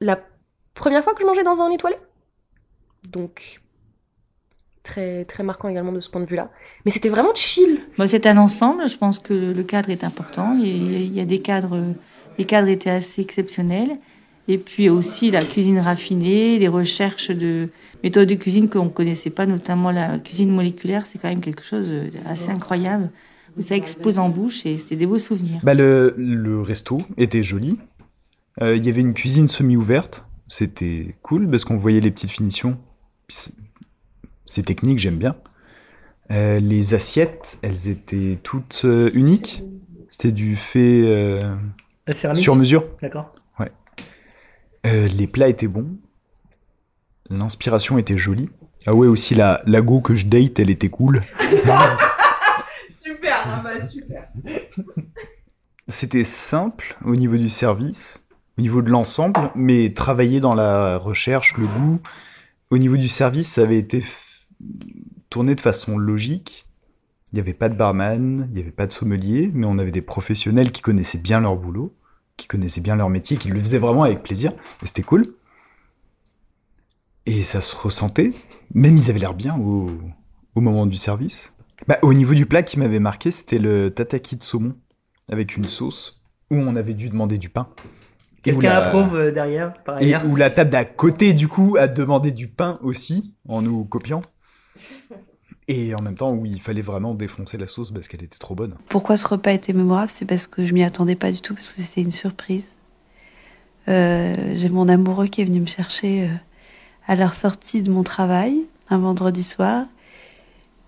la première fois que je mangeais dans un étoilé. Donc, très, très marquant également de ce point de vue-là. Mais c'était vraiment chill. Bon, c'est un ensemble. Je pense que le cadre est important. Il y a des cadres, les cadres étaient assez exceptionnels. Et puis aussi la cuisine raffinée, les recherches de méthodes de cuisine qu'on ne connaissait pas, notamment la cuisine moléculaire, c'est quand même quelque chose d'assez incroyable. Où ça explose en bouche et c'était des beaux souvenirs. Bah, le, le resto était joli. Euh, Il y avait une cuisine semi-ouverte. C'était cool parce qu'on voyait les petites finitions. C'est- C'est technique, j'aime bien. Euh, les assiettes, elles étaient toutes euh, uniques. C'était du fait euh, sur mesure. D'accord. Euh, les plats étaient bons. L'inspiration était jolie. Ah ouais, aussi la, la go que je date, elle était cool. Super, ah bah super. c'était simple au niveau du service, au niveau de l'ensemble, mais travailler dans la recherche, le goût, au niveau du service, ça avait été f- tourné de façon logique. Il n'y avait pas de barman, il n'y avait pas de sommelier, mais on avait des professionnels qui connaissaient bien leur boulot, qui connaissaient bien leur métier, qui le faisaient vraiment avec plaisir, et c'était cool. Et ça se ressentait, même ils avaient l'air bien au, au moment du service. Bah, au niveau du plat qui m'avait marqué, c'était le tataki de saumon avec une sauce où on avait dû demander du pain. Et Quelqu'un approuve euh, derrière, par Et ailleurs où la table d'à côté, du coup, a demandé du pain aussi, en nous copiant. Et en même temps, où il fallait vraiment défoncer la sauce parce qu'elle était trop bonne. Pourquoi ce repas était mémorable? C'est parce que je m'y attendais pas du tout, parce que c'était une surprise. Euh, J'ai mon amoureux qui est venu me chercher euh, à la sortie de mon travail, un vendredi soir,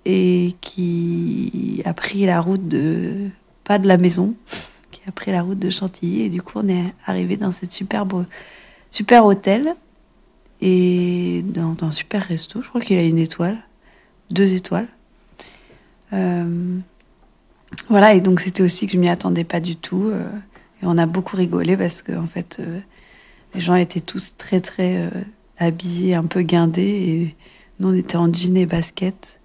et qui a pris la route de. pas de la maison, qui a pris la route de Chantilly, et du coup, on est arrivé dans cette superbe, super hôtel, et dans un super resto, je crois qu'il a une étoile, deux étoiles. Euh, voilà, et donc c'était aussi que je m'y attendais pas du tout. euh, et on a beaucoup rigolé parce que, en fait, euh, les gens étaient tous très, très habillés, un peu guindés. Et nous, on était en jean et basket.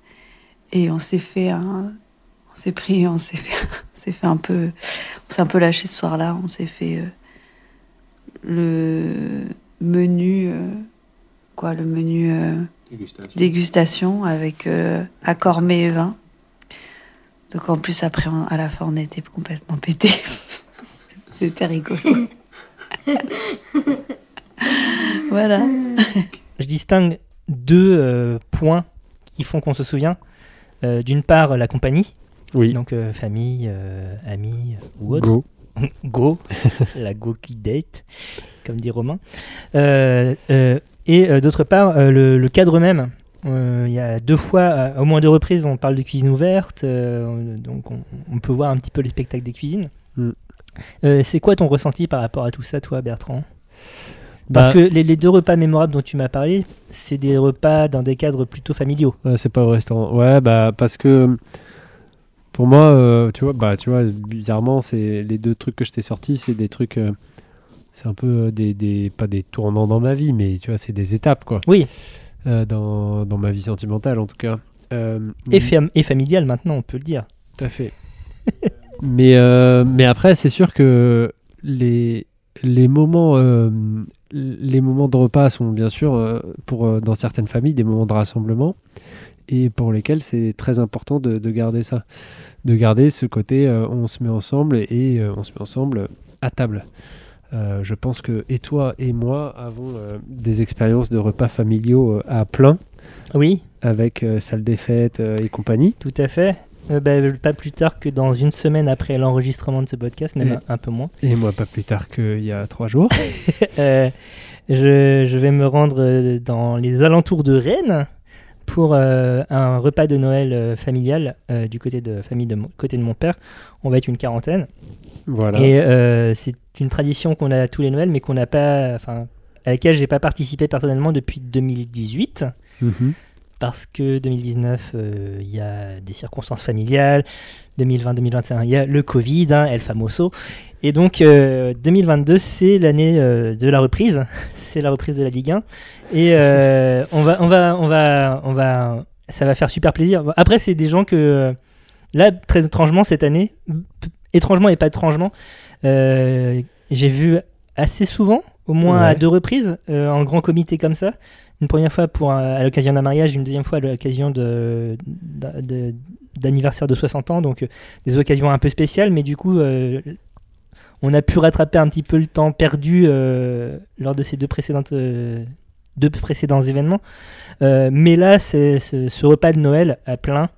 Et on s'est fait un. On s'est pris, on s'est fait, s'est fait un peu. On s'est un peu lâché ce soir-là. On s'est fait le menu. quoi, le menu. Dégustation. dégustation avec euh, accord mets et vin. Donc en plus après on- à la fin on était complètement pété. C'était rigolo. voilà. Je distingue deux euh, points qui font qu'on se souvient. Euh, D'une part, la compagnie. Oui. Donc euh, famille, euh, amis ou autre. Go. Go. la Go qui date, comme dit Romain. Et euh, d'autre part, euh, le, le cadre même. Euh, Il y a deux fois, au moins deux reprises, on parle de cuisine ouverte. donc on, on peut voir un petit peu les spectacles des cuisines. Mm. C'est quoi ton ressenti par rapport à tout ça, toi, Bertrand? Parce Bah- que les, les deux repas mémorables dont tu m'as parlé, c'est des repas dans des cadres plutôt familiaux. Ouais, c'est pas au restaurant. Ouais, bah parce que pour moi, euh, tu vois, bah tu vois, bizarrement, c'est les deux trucs que je t'ai sortis, c'est des trucs, euh, c'est un peu euh, des, des, pas des tournants dans ma vie, mais tu vois, c'est des étapes quoi. Oui. Euh, dans, dans ma vie sentimentale en tout cas. Euh, Et, fam- et familial maintenant, on peut le dire. Tout à fait. mais, euh, mais après, c'est sûr que les, les, moments, les moments de repas sont bien sûr, pour, dans certaines familles, des moments de rassemblement et pour lesquels c'est très important de, de garder ça. De garder ce côté on se met ensemble et on se met ensemble à table. Euh, je pense que et toi et moi avons euh, des expériences de repas familiaux euh, à plein. Oui. Avec euh, salle des fêtes et compagnie. Tout à fait. Bah, pas plus tard que dans une semaine après l'enregistrement de ce podcast, même Et- un, un peu moins. Et moi, pas plus tard qu'il y a trois jours. Je, je vais me rendre dans les alentours de Rennes pour euh, un repas de Noël euh, familial euh, du côté de famille de mon, côté de mon père. On va être une quarantaine. Voilà. Et c'est une tradition qu'on a tous les Noëls, mais qu'on n'a pas, enfin, à laquelle j'ai pas participé personnellement depuis 2018 Mhm. Parce que 2019, euh, il y a des circonstances familiales. 2020-2021, il y a le Covid, hein, El Famoso. Et donc, euh, 2022, c'est l'année euh, de la reprise. c'est la reprise de la Ligue 1. Et euh, on va, on va, on va, on va, ça va faire super plaisir. Après, c'est des gens que, euh, là, très étrangement, cette année, étrangement et pas étrangement, euh, j'ai vu assez souvent, au moins à deux reprises, euh, en grand comité comme ça. Une première fois pour à l'occasion d'un mariage, une deuxième fois à l'occasion de, d'anniversaire de 60 ans, donc euh, des occasions un peu spéciales, mais du coup, euh, on a pu rattraper un petit peu le temps perdu euh, lors de ces deux précédentes, deux précédents événements. Mais là, ce, repas de Noël à plein,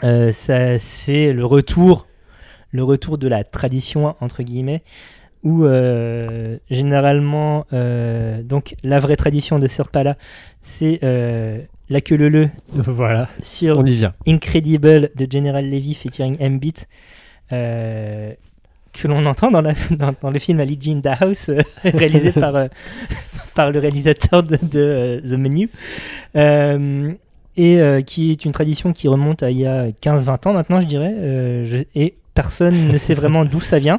ça, c'est le retour, le retour de la tradition entre guillemets, où euh, généralement, euh, donc la vraie tradition de ce repas-là, c'est euh, la queue le le. Voilà. Sur On y vient. Incredible de General Levy featuring M-Beat. que l'on entend dans, la, dans, dans le film Ali in the House, réalisé par, par le réalisateur de, de, The Menu. Et qui est une tradition qui remonte à il y a 15-20 ans maintenant, je dirais. Je- et personne ne sait vraiment d'où ça vient.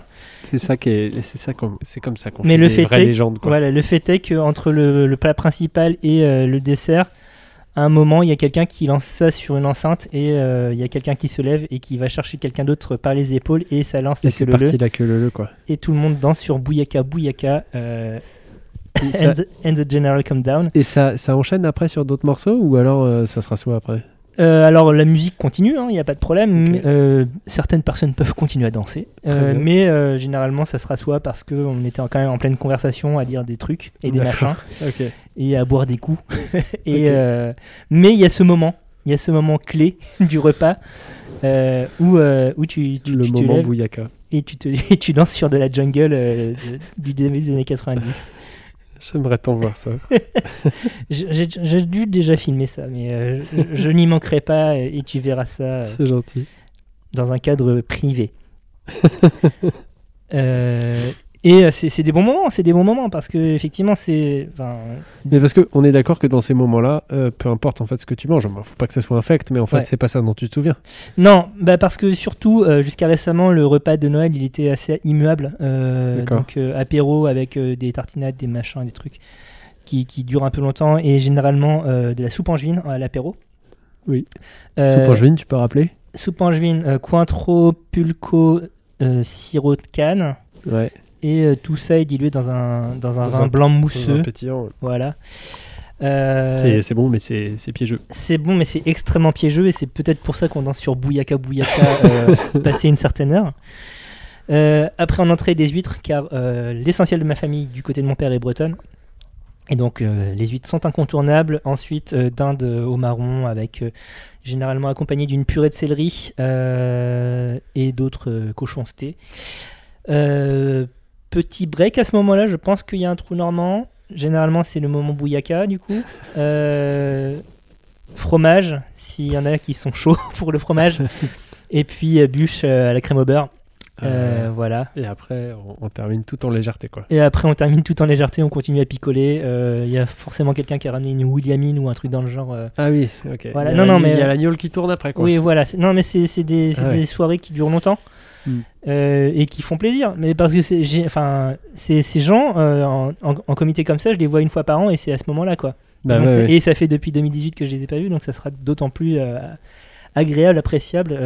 C'est ça qui est, c'est ça comme, c'est comme ça qu'on fait le des fait vraies est, légendes. Quoi. voilà, le fait est que entre le, le plat principal et euh, le dessert, à un moment, il y a quelqu'un qui lance ça sur une enceinte et euh, il y a quelqu'un qui se lève et qui va chercher quelqu'un d'autre par les épaules et ça lance Et la queue leu parti la queue leu quoi. Et tout le monde danse sur Bouyaka Bouyaka. euh, ça- and, the, and the General Come Down. Et ça, ça enchaîne après sur d'autres morceaux ou alors ça sera soit après? Euh, alors la musique continue, il n'y a pas de problème. Euh, certaines personnes peuvent continuer à danser, Euh, mais généralement ça sera soit parce qu'on était quand même en pleine conversation à dire des trucs et des machins et à boire des coups. et, mais il y a ce moment, il y a ce moment clé du repas où, où tu, tu, Le tu te moment lèves Bouyaka. et tu, te, et tu danses sur de la jungle du début des années 90. J'aimerais tant voir ça. J'ai dû déjà filmer ça, mais euh, je, je n'y manquerai pas et et tu verras ça. euh, C'est gentil. Dans un cadre privé. Euh, et euh, c'est des bons moments, c'est des bons moments parce que effectivement c'est. Mais parce qu'on est d'accord que dans ces moments-là, euh, peu importe en fait ce que tu manges, bon, faut pas que ça soit infect, mais en fait Ouais. c'est pas ça dont tu te souviens. Non, bah parce que surtout euh, jusqu'à récemment le repas de Noël il était assez immuable. euh, donc apéro avec des tartinades, des machins, des trucs qui, qui durent un peu longtemps et généralement de la soupe angevine à l'apéro. Oui. Soupe angevine, tu peux rappeler? Soupe angevine, Cointreau, Pulco, sirop de canne. Ouais. Et euh, tout ça est dilué dans un, dans un Dans vin un- blanc mousseux. pétillant, ouais. Voilà. Euh, C'est bon, mais c'est piégeux. c'est bon, mais c'est extrêmement piégeux et c'est peut-être pour ça qu'on danse sur Bouyaka Bouyaka euh, passé une certaine heure. Euh, après, en entrée, des huîtres, car euh, l'essentiel de ma famille du côté de mon père est bretonne. Et donc, les huîtres sont incontournables. Ensuite, dinde au marron, avec généralement accompagné d'une purée de céleri et d'autres euh, cochoncetés. Euh, petit break à ce moment-là, je pense qu'il y a un trou normand. Généralement, c'est le moment Bouyaka, du coup. Euh, fromage, s'il y en a qui sont chauds pour le fromage. et puis, euh, bûche euh, à la crème au beurre. Euh, voilà. Et après, on, on termine tout en légèreté quoi. Et après, on termine tout en légèreté, on continue à picoler. Il y a forcément quelqu'un qui a ramené une Williamine ou un truc dans le genre. Ah oui, ok. Voilà. Il y a Non, non, mais il y a l'agneau qui tourne après quoi. Oui, voilà. Non, mais c'est des, Ah ouais. soirées qui durent longtemps Hmm. euh, et qui font plaisir. Mais parce que c'est, enfin, ces gens euh, en, en- en comité comme ça, je les vois une fois par an et c'est à ce moment-là, quoi. Bah Donc, ouais, ouais. Et ça fait depuis 2018 que je les ai pas vus, donc ça sera d'autant plus euh, agréable, appréciable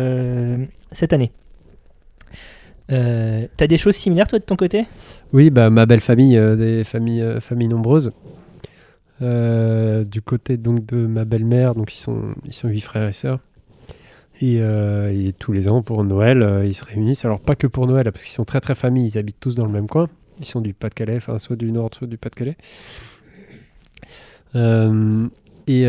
cette année. T'as des choses similaires toi de ton côté? Oui, bah, ma belle famille, des familles, familles nombreuses. Du côté donc de ma belle-mère, donc ils sont, ils sont huit frères et sœurs. Et, euh, et tous les ans pour Noël, euh, ils se réunissent. Alors pas que pour Noël, parce qu'ils sont très très familles, ils habitent tous dans le même coin. Ils sont du Pas-de-Calais, soit du Nord, soit du Pas-de-Calais. Euh, et,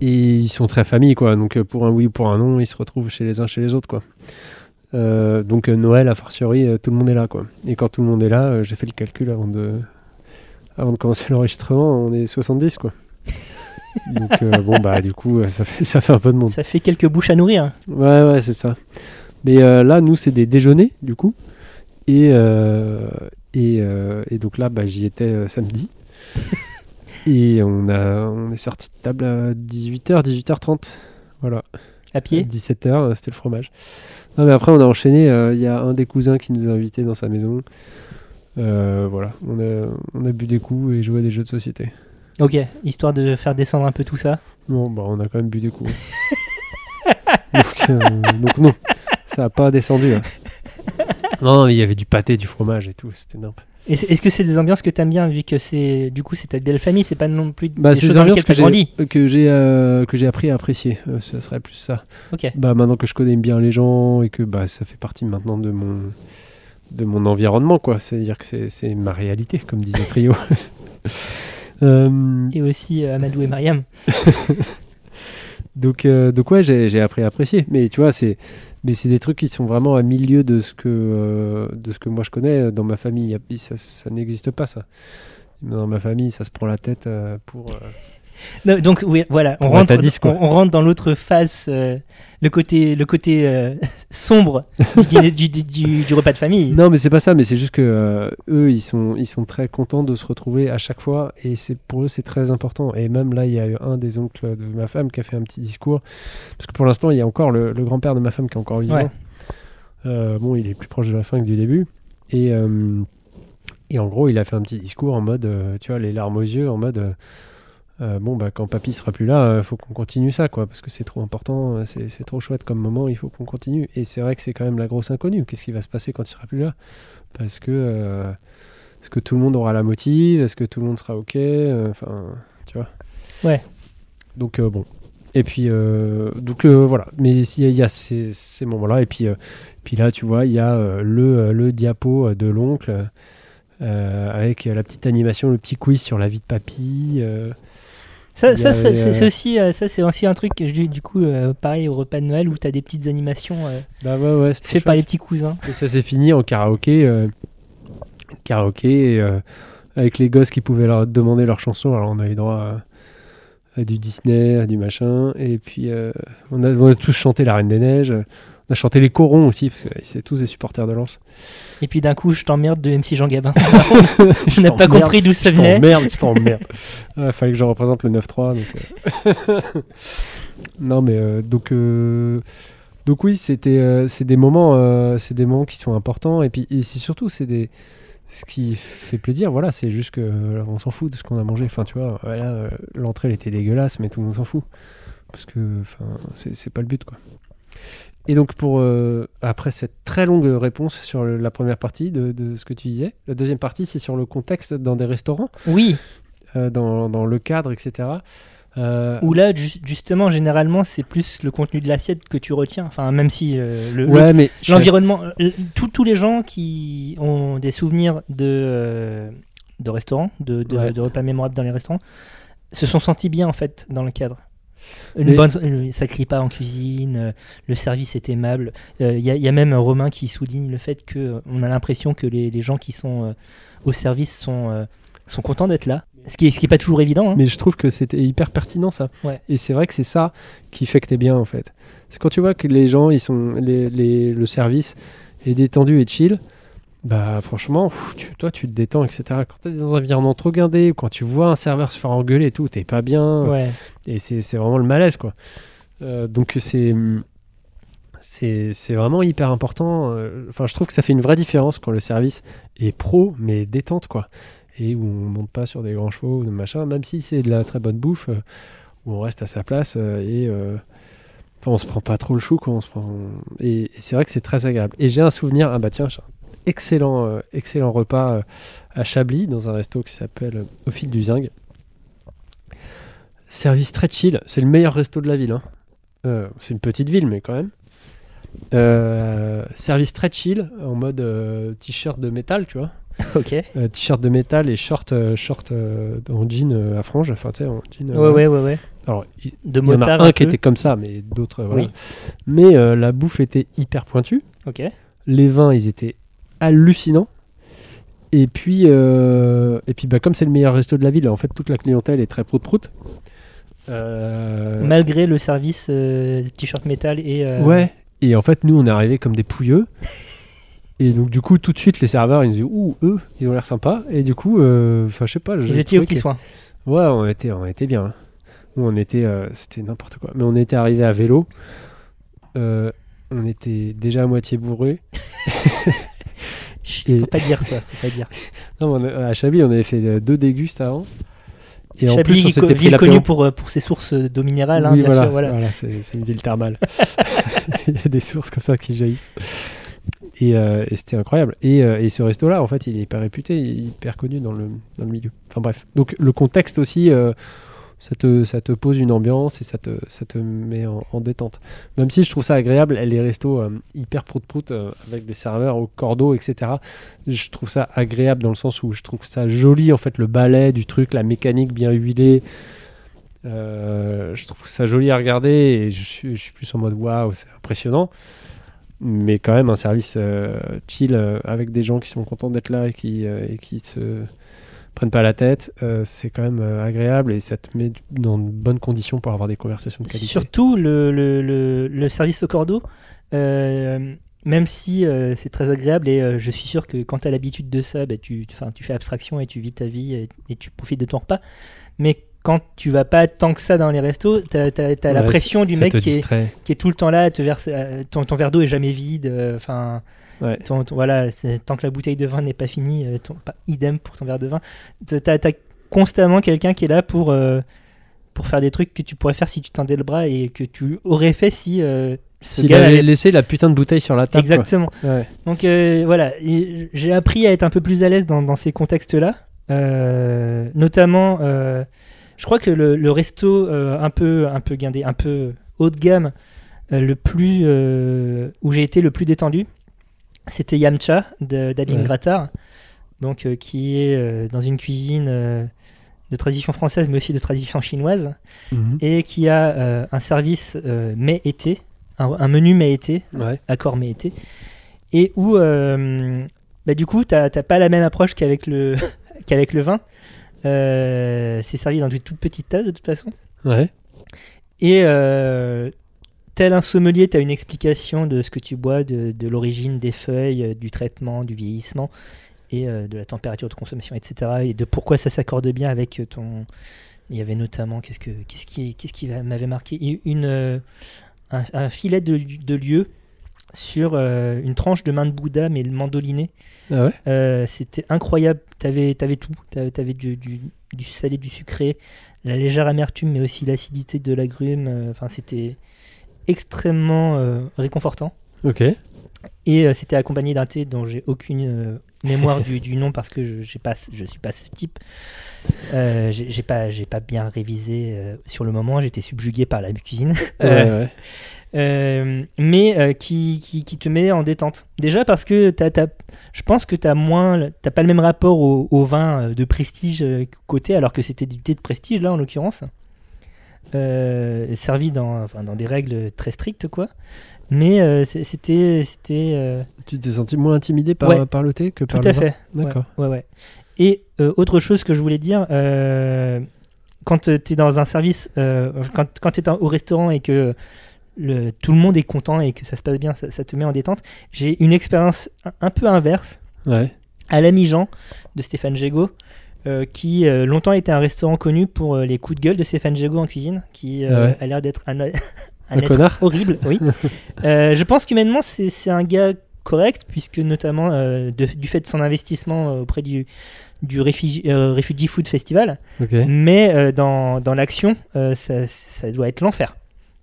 ils sont très familles, quoi. Donc pour un oui ou pour un non, ils se retrouvent chez les uns chez les autres, quoi. Donc Noël, a fortiori, tout le monde est là, quoi. Et quand tout le monde est là, j'ai fait le calcul avant de, avant de commencer l'enregistrement, on est 70, quoi. Donc euh, bon, bah du coup, euh, ça fait, ça fait un peu de monde. Ça fait quelques bouches à nourrir. Ouais, ouais, c'est ça. Mais euh, là, nous, c'est des déjeuners, du coup. Et, euh, et, et donc là, bah, j'y étais samedi. et on, a, on est sorti de table à 18h, 18h30. Voilà. À pied 17h, c'était le fromage. Non, mais après, on a enchaîné. Il y a un des cousins qui nous a invités dans sa maison. Voilà. On a, on a bu des coups et joué à des jeux de société. Ok, histoire de faire descendre un peu tout ça. Bon, bah, on a quand même bu des coups. donc, euh, donc non, ça n'a pas descendu. hein. Non, mais il y avait du pâté, du fromage et tout, c'était c'est- Est-ce que c'est des ambiances que t'aimes bien vu que c'est du coup c'est ta belle famille, c'est pas non plus Bah, des choses des dans ambiances lesquelles que j'ai que j'ai euh, que j'ai appris à apprécier. Euh, ce serait plus ça. Ok. Bah maintenant que je connais bien les gens et que bah ça fait partie maintenant de mon de mon environnement quoi. C'est-à-dire que c'est c'est ma réalité comme disait Trio. Euh, Et aussi euh, Amadou et Mariam. donc euh, donc ouais j'ai appris à apprécier. Mais tu vois c'est mais c'est des trucs qui sont vraiment à milieu de ce que euh, de ce que moi je connais dans ma famille. Ça, ça n'existe pas ça. Dans ma famille, ça se prend la tête euh, pour euh, Non, donc oui, voilà, on rentre, être à 10, quoi. on, on rentre dans l'autre face, euh, le côté, le côté euh, sombre du, dîner- du, du- du- du repas de famille. Non, mais c'est pas ça, mais c'est juste que euh, eux, ils sont, ils sont très contents de se retrouver à chaque fois, et c'est pour eux, c'est très important. Et même là, il y a eu un des oncles de ma femme qui a fait un petit discours, parce que pour l'instant, il y a encore le, le grand-père de ma femme qui est encore vivant. Ouais. Bon, il est plus proche de la fin que du début, et, et en gros, il a fait un petit discours en mode, tu vois, les larmes aux yeux, en mode. Euh, euh, bon bah quand papy sera plus là, il faut qu'on continue ça quoi, parce que c'est trop important, euh, c'est c'est trop chouette comme moment, il faut qu'on continue. Et c'est vrai que c'est quand même la grosse inconnue. Qu'est-ce qui va se passer quand il sera plus là? Parce que euh, est-ce que tout le monde aura la motive? Est-ce que tout le monde sera ok? Euh, Enfin, tu vois? Ouais. Donc euh, bon. Et puis euh, donc euh, voilà. Mais il y y a ces, ces moments-là. Et puis euh, puis là, tu vois, il y a euh, le le diapo de l'oncle. euh, avec la petite animation, le petit quiz sur la vie de papy. Euh, Ça, ça, ça, avait, c'est euh, c'est aussi, euh, ça, c'est aussi un truc que je dis du coup, euh, pareil au repas de Noël où tu as des petites animations euh, Bah ouais, ouais, faites par les petits cousins. Et ça s'est fini en karaoké. euh, karaoké, euh, avec les gosses qui pouvaient leur demander leurs chansons. Alors on a eu droit à, à du Disney, à du machin. Et puis euh, on, a, on a tous chanté La Reine des Neiges. On a chanté les corons aussi, parce que c'est tous des supporters de Lens. Et puis d'un coup, je t'emmerde de MC Jean Gabin. Je on n'a pas compris d'où ça je venait. t'emmerde, je t'emmerde. Il fallait que je représente le 9-3. donc, euh. non, mais euh, donc, euh, donc oui, c'était, c'est des moments, c'est des moments qui sont importants. Et puis, et surtout, c'est des, ce qui fait plaisir. Voilà, c'est juste que on s'en fout de ce qu'on a mangé. Enfin, tu vois, voilà, l'entrée elle était dégueulasse, mais tout le monde s'en fout parce que, enfin, c'est, c'est pas le but, quoi. Et donc, pour, euh, après cette très longue réponse sur le- la première partie de, de ce que tu disais, la deuxième partie, c'est sur le contexte dans des restaurants. Oui. Euh, dans, dans le cadre, etc. Euh, Où là, ju- justement, généralement, c'est plus le contenu de l'assiette que tu retiens. Enfin, même si euh, le- Ouais, le- mais je- l'environnement, tous- tous les gens qui ont des souvenirs de, de restaurants, de, de, Ouais. de repas mémorables dans les restaurants, se sont sentis bien en fait dans le cadre. Une bonne, euh, ça crie pas en cuisine, euh, le service est aimable. Il y, a- y a même Romain qui souligne le fait que euh, on a l'impression que les, les gens qui sont euh, au service sont, euh, sont contents d'être là. Ce qui est, ce qui est pas toujours évident. hein. Mais je trouve que c'était hyper pertinent ça. Ouais. Et c'est vrai que c'est ça qui fait que t'es bien en fait. C'est quand tu vois que les gens, ils sont, les, les- le service est détendu et chill. Bah franchement, pff, tu, toi tu te détends, etc. Quand t'es dans un environnement trop guindé, ou quand tu vois un serveur se faire engueuler et tout, t'es pas bien. Ouais. Et c'est vraiment le malaise quoi. Euh, donc c'est vraiment hyper important. euh, Enfin, je trouve que ça fait une vraie différence quand le service est pro mais détente quoi. Et où on monte pas sur des grands chevaux ou de machin, même si c'est de la très bonne bouffe, euh, où on reste à sa place et euh, enfin, on se prend pas trop le chou quoi. On se prend... Et, et c'est vrai que c'est très agréable. Et j'ai un souvenir, ah bah tiens, excellent, euh, excellent repas euh, à Chablis dans un resto qui s'appelle euh, Au fil du Zinc. Service très chill, c'est le meilleur resto de la ville. hein. C'est une petite ville, mais quand même. Service très chill, en mode t-shirt de métal, tu vois. Ok. Euh, t-shirt de métal et short, euh, short euh, en jean à franges, enfin tu sais, en jean. Ouais, ouais, ouais, ouais. Alors, il De il y en a un un qui était comme ça, mais d'autres, voilà. Oui. Mais la bouffe était hyper pointue. Ok. Les vins, ils étaient hallucinants. Et puis, euh, et puis bah, comme c'est le meilleur resto de la ville, en fait, toute la clientèle est très prout-prout. Euh, Malgré le service euh, t-shirt métal et. Ouais. Et en fait, nous, on est arrivés comme des pouilleux. Et donc, du coup, tout de suite, les serveurs, ils nous disent Ouh, eux, ils ont l'air sympas. Et du coup, enfin, je sais pas. Vous étiez petits que- soins. Ouais, on était, on était bien. hein. Nous, on était. C'était n'importe quoi. Mais on était arrivés à vélo. On était déjà à moitié bourrés. Faut pas dire ça, faut pas dire. Non, mais on a- à Chablis, on avait fait euh, deux dégustes avant. Et en Chablis, plus, on s'était pris ville connue pour, euh, pour ses sources d'eau minérale, hein, oui, bien voilà, sûr. Voilà. voilà, c'est c'est une ville thermale. Il y a des sources comme ça qui jaillissent. Et, euh, et c'était incroyable. Et, euh, et ce resto-là, en fait, il est hyper réputé, il est hyper connu dans le, dans le milieu. Enfin bref. Donc le contexte aussi, euh, ça, te, pose une ambiance et ça te, met en, en détente. Même si je trouve ça agréable, les restos euh, hyper prout-prout euh, avec des serveurs au cordeau, etc. Je trouve ça agréable dans le sens où je trouve ça joli, en fait, le balai du truc, la mécanique bien huilée. Euh, je trouve ça joli à regarder et je suis, plus en mode waouh, c'est impressionnant. Mais quand même, un service euh, chill avec des gens qui sont contents d'être là et qui se. Prennent pas la tête, euh, c'est quand même euh, agréable et ça te met dans de bonnes conditions pour avoir des conversations de qualité. Surtout le, service au cordeau, euh, même si c'est très agréable et je suis sûr que quand tu as l'habitude de ça, bah, tu, tu fais abstraction et tu vis ta vie et, et tu profites de ton repas. Mais quand tu vas pas tant que ça dans les restos, tu as, la Ouais, pression du mec qui est, distrait. qui est tout le temps là, à te verse, à- ton, ton verre d'eau est jamais vide. euh, Enfin, Ouais. ton- ton- voilà, tant que la bouteille de vin n'est pas finie, euh, ton- pas idem pour ton verre de vin. Tu as, constamment quelqu'un qui est là pour, euh, pour faire des trucs que tu pourrais faire si tu tendais le bras et que tu aurais fait si euh, S'il avait avait- laissé la putain de bouteille sur la table. Exactement. Ouais. Donc euh, voilà, j'ai appris à être un peu plus à l'aise dans, dans ces contextes-là. Euh, notamment, euh, je crois que le, le resto euh, un peu un peu guindé, un peu haut de gamme, euh, le plus euh, où j'ai été le plus détendu, c'était Yamcha d'Aline Ouais. Grattard, donc qui est dans une cuisine de tradition française, mais aussi de tradition chinoise, Mhm. et qui a un service euh, mai-été, un, un menu mai-été, Ouais. accord mai-été, et où bah, du coup, tu n'as pas la même approche qu'avec le, qu'avec le vin. Euh, c'est servi dans une toute petite tasse de toute façon. Ouais. Et euh, tel un sommelier, tu as une explication de ce que tu bois, de, de l'origine des feuilles, euh, du traitement, du vieillissement et euh, de la température de consommation, etc. Et de pourquoi ça s'accorde bien avec ton. Il y avait notamment, qu'est-ce, que, qu'est-ce, qui, qu'est-ce qui m'avait marqué? Une, un, un filet de, de lieu sur euh, une tranche de main de Bouddha, mais mandoliné. Ah ouais? Euh, C'était incroyable. T'avais avais tout. T'avais avais du, du, du salé, du sucré, la légère amertume, mais aussi l'acidité de l'agrume. Euh, Enfin, c'était extrêmement réconfortant. Ok. Et euh, c'était accompagné d'un thé dont j'ai aucune euh, mémoire du, du nom parce que je pas je suis pas ce type. Euh, j'ai pas bien révisé euh, sur le moment. J'étais subjugué par la cuisine. Ouais, ouais. mais qui, qui, qui te met en détente. Déjà parce que je pense que tu t'as pas le même rapport au, au vin de prestige côté, alors que c'était du thé de prestige là en l'occurrence, servi dans, enfin, dans des règles très strictes quoi. Mais euh, c'était, c'était. euh, Tu t'es senti moins intimidé par, Ouais. par le thé que par Tout le à vin fait. D'accord. Ouais, ouais, ouais. Et euh, autre chose que je voulais dire, quand tu es dans un service, quand, quand tu es au restaurant et que le, tout le monde est content et que ça se passe bien, ça, ça te met en détente, j'ai une expérience un, un peu inverse Ouais. à l'ami Jean de Stéphane Gégaud. euh, qui euh, longtemps était un restaurant connu pour euh, les coups de gueule de Stéphane Gégaud en cuisine, qui Ah ouais. a l'air d'être un, un, Un être connard horrible. Oui. Euh, je pense qu'humainement, c'est un gars correct, puisque notamment euh, de- du fait de son investissement euh, auprès du, du Refugee, Refugee Food Festival. Mais dans, dans l'action, ça, ça doit être l'enfer.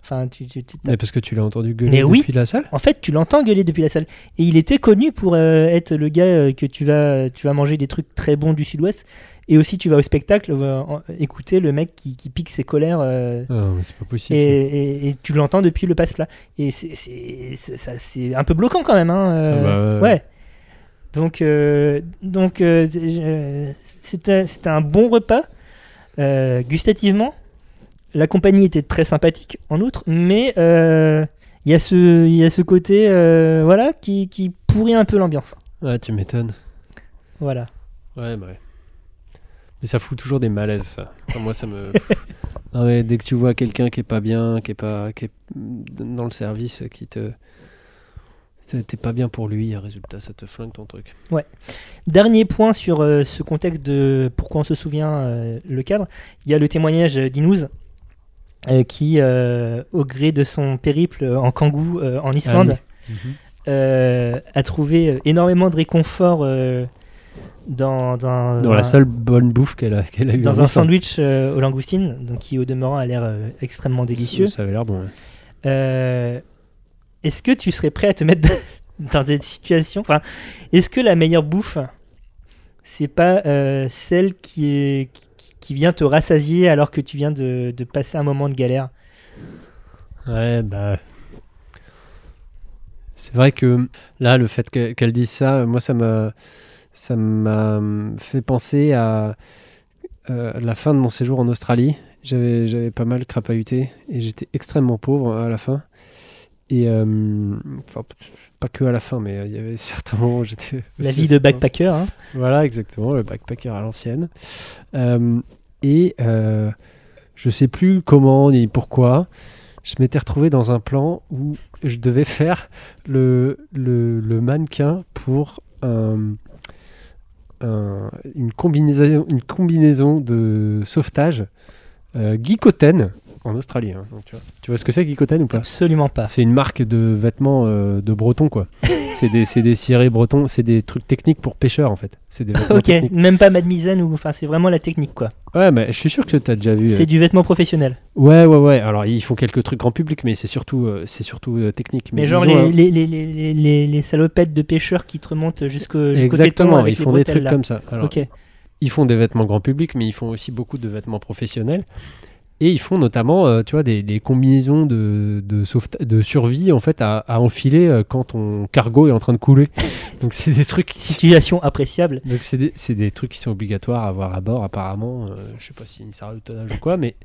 Enfin, tu, tu- tu- Mais parce que tu l'as entendu gueuler mais oui, depuis la salle? En fait, tu l'entends gueuler depuis la salle. Et il était connu pour euh, être le gars euh, que tu vas, tu vas manger des trucs très bons du sud-ouest. Et aussi, tu vas au spectacle euh, écouter le mec qui, qui pique ses colères. euh, Ah, mais c'est pas possible. et, et- et tu l'entends depuis le passe-plat. Et c'est- un peu bloquant quand même. Hein, euh, Ah bah ouais. Donc, euh, donc c'était un bon repas, gustativement. La compagnie était très sympathique en outre, mais il y, a ce- y a ce côté voilà, qui, qui pourrit un peu l'ambiance. Ouais, tu m'étonnes. Voilà. Ouais, bah ouais. Mais ça fout toujours des malaises, ça. Enfin, moi, ça me. Non, mais dès que tu vois quelqu'un qui est pas bien, qui est pas, qui est dans le service, qui te, t'es pas bien pour lui, résultat, ça te flingue ton truc. Ouais. Dernier point sur euh, ce contexte de pourquoi on se souvient euh, le cadre. Il y a le témoignage d'Inouz euh, qui, au gré de son périple en kangou euh, en Islande, oui. Mhm. a trouvé énormément de réconfort dans, dans, Dans la seule bonne bouffe qu'elle a, qu'elle a eu. dans un sandwich euh, aux langoustines, donc qui au demeurant a l'air euh, extrêmement délicieux. Ça avait l'air bon. ouais. Euh, est-ce que tu serais prêt à te mettre dans cette situation Enfin, est-ce que la meilleure bouffe, c'est pas euh, celle qui, est, qui, qui vient te rassasier alors que tu viens de, de passer un moment de galère? Ouais, bah. C'est vrai que là, le fait que- qu'elle dise ça, moi, ça m'a, ça m'a hum, fait penser à euh, la fin de mon séjour en Australie. J'avais, j'avais pas mal crapahuté et j'étais extrêmement pauvre à la fin. Et euh, enfin, pas que à la fin, mais euh, il y avait certains moments où j'étais. La vie de backpacker. hein. Voilà, exactement, le backpacker à l'ancienne. Euh, et euh, je sais plus comment ni pourquoi, je m'étais retrouvé dans un plan où je devais faire le, le, le mannequin pour un- un- une, combinaison, une combinaison de sauvetage euh, Gikoten en Australie. hein. Donc, tu, vois. Tu vois ce que c'est Gikoten ou pas Absolument pas. C'est une marque de vêtements euh, de bretons quoi. c'est des, des cirés bretons, c'est des trucs techniques pour pêcheurs en fait. C'est des vêtements Ok, techniques. même pas Mademoiselle ou enfin c'est vraiment la technique quoi. Ouais, mais je suis sûr que tu as déjà vu. euh, C'est du vêtement professionnel. Ouais, ouais, ouais. Alors ils font quelques trucs grand public, mais c'est surtout, euh, c'est surtout euh, technique. Mais, genre disons, les, les, les, les, salopettes de pêcheurs qui te remontent jusqu'au téton Exactement, avec ils font des trucs là. comme ça. Alors, ok. Ils font des vêtements grand public, mais ils font aussi beaucoup de vêtements professionnels. Et ils font notamment, euh, tu vois, des, des combinaisons de, de, de survie en fait à, à enfiler euh, quand ton cargo est en train de couler. Donc c'est des trucs. Situation appréciable. Donc c'est des, c'est des trucs qui sont obligatoires à avoir à bord apparemment. Euh, je sais pas si ça sert au tonnage ou quoi, mais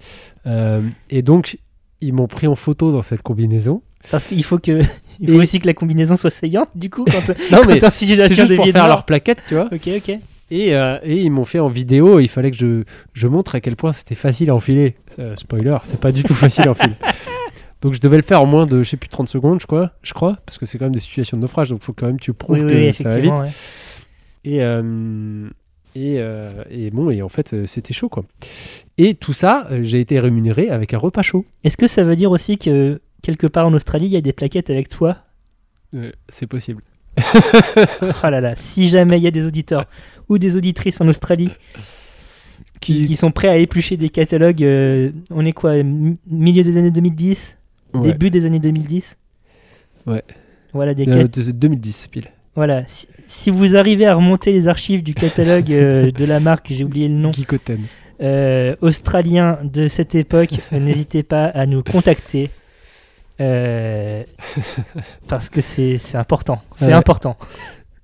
euh, et donc ils m'ont pris en photo dans cette combinaison. Parce qu'il faut que il faut Et- aussi que la combinaison soit saillante du coup quand Non quand mais situation juste de pour de faire leur plaquette, tu vois. Ok ok. Et, euh, et ils m'ont fait en vidéo, il fallait que je, je montre à quel point c'était facile à enfiler. Euh, spoiler, c'est pas du tout facile à enfiler. Donc je devais le faire en moins de, je sais plus, 30 secondes, je crois, je crois parce que c'est quand même des situations de naufrage, donc il faut quand même que tu prouves Oui, que oui, ça va vite. ouais. Et, euh, et, euh, et bon, et en fait, c'était chaud, quoi. Et tout ça, j'ai été rémunéré avec un repas chaud. Est-ce que ça veut dire aussi que quelque part en Australie il y a des plaquettes avec toi? Euh, c'est possible. Oh là là, si jamais il y a des auditeurs ou des auditrices en Australie qui, qui sont prêts à éplucher des catalogues, euh, on est quoi, mi- milieu des années 2010 Ouais. Début des années 2010 Ouais. Voilà, des Euh, cat- de- 2010, pile. Voilà, si, si vous arrivez à remonter les archives du catalogue euh, de la marque, j'ai oublié le nom, Kikoten. euh, australien de cette époque, euh, n'hésitez pas à nous contacter. euh, parce que c'est important. C'est Ouais. important.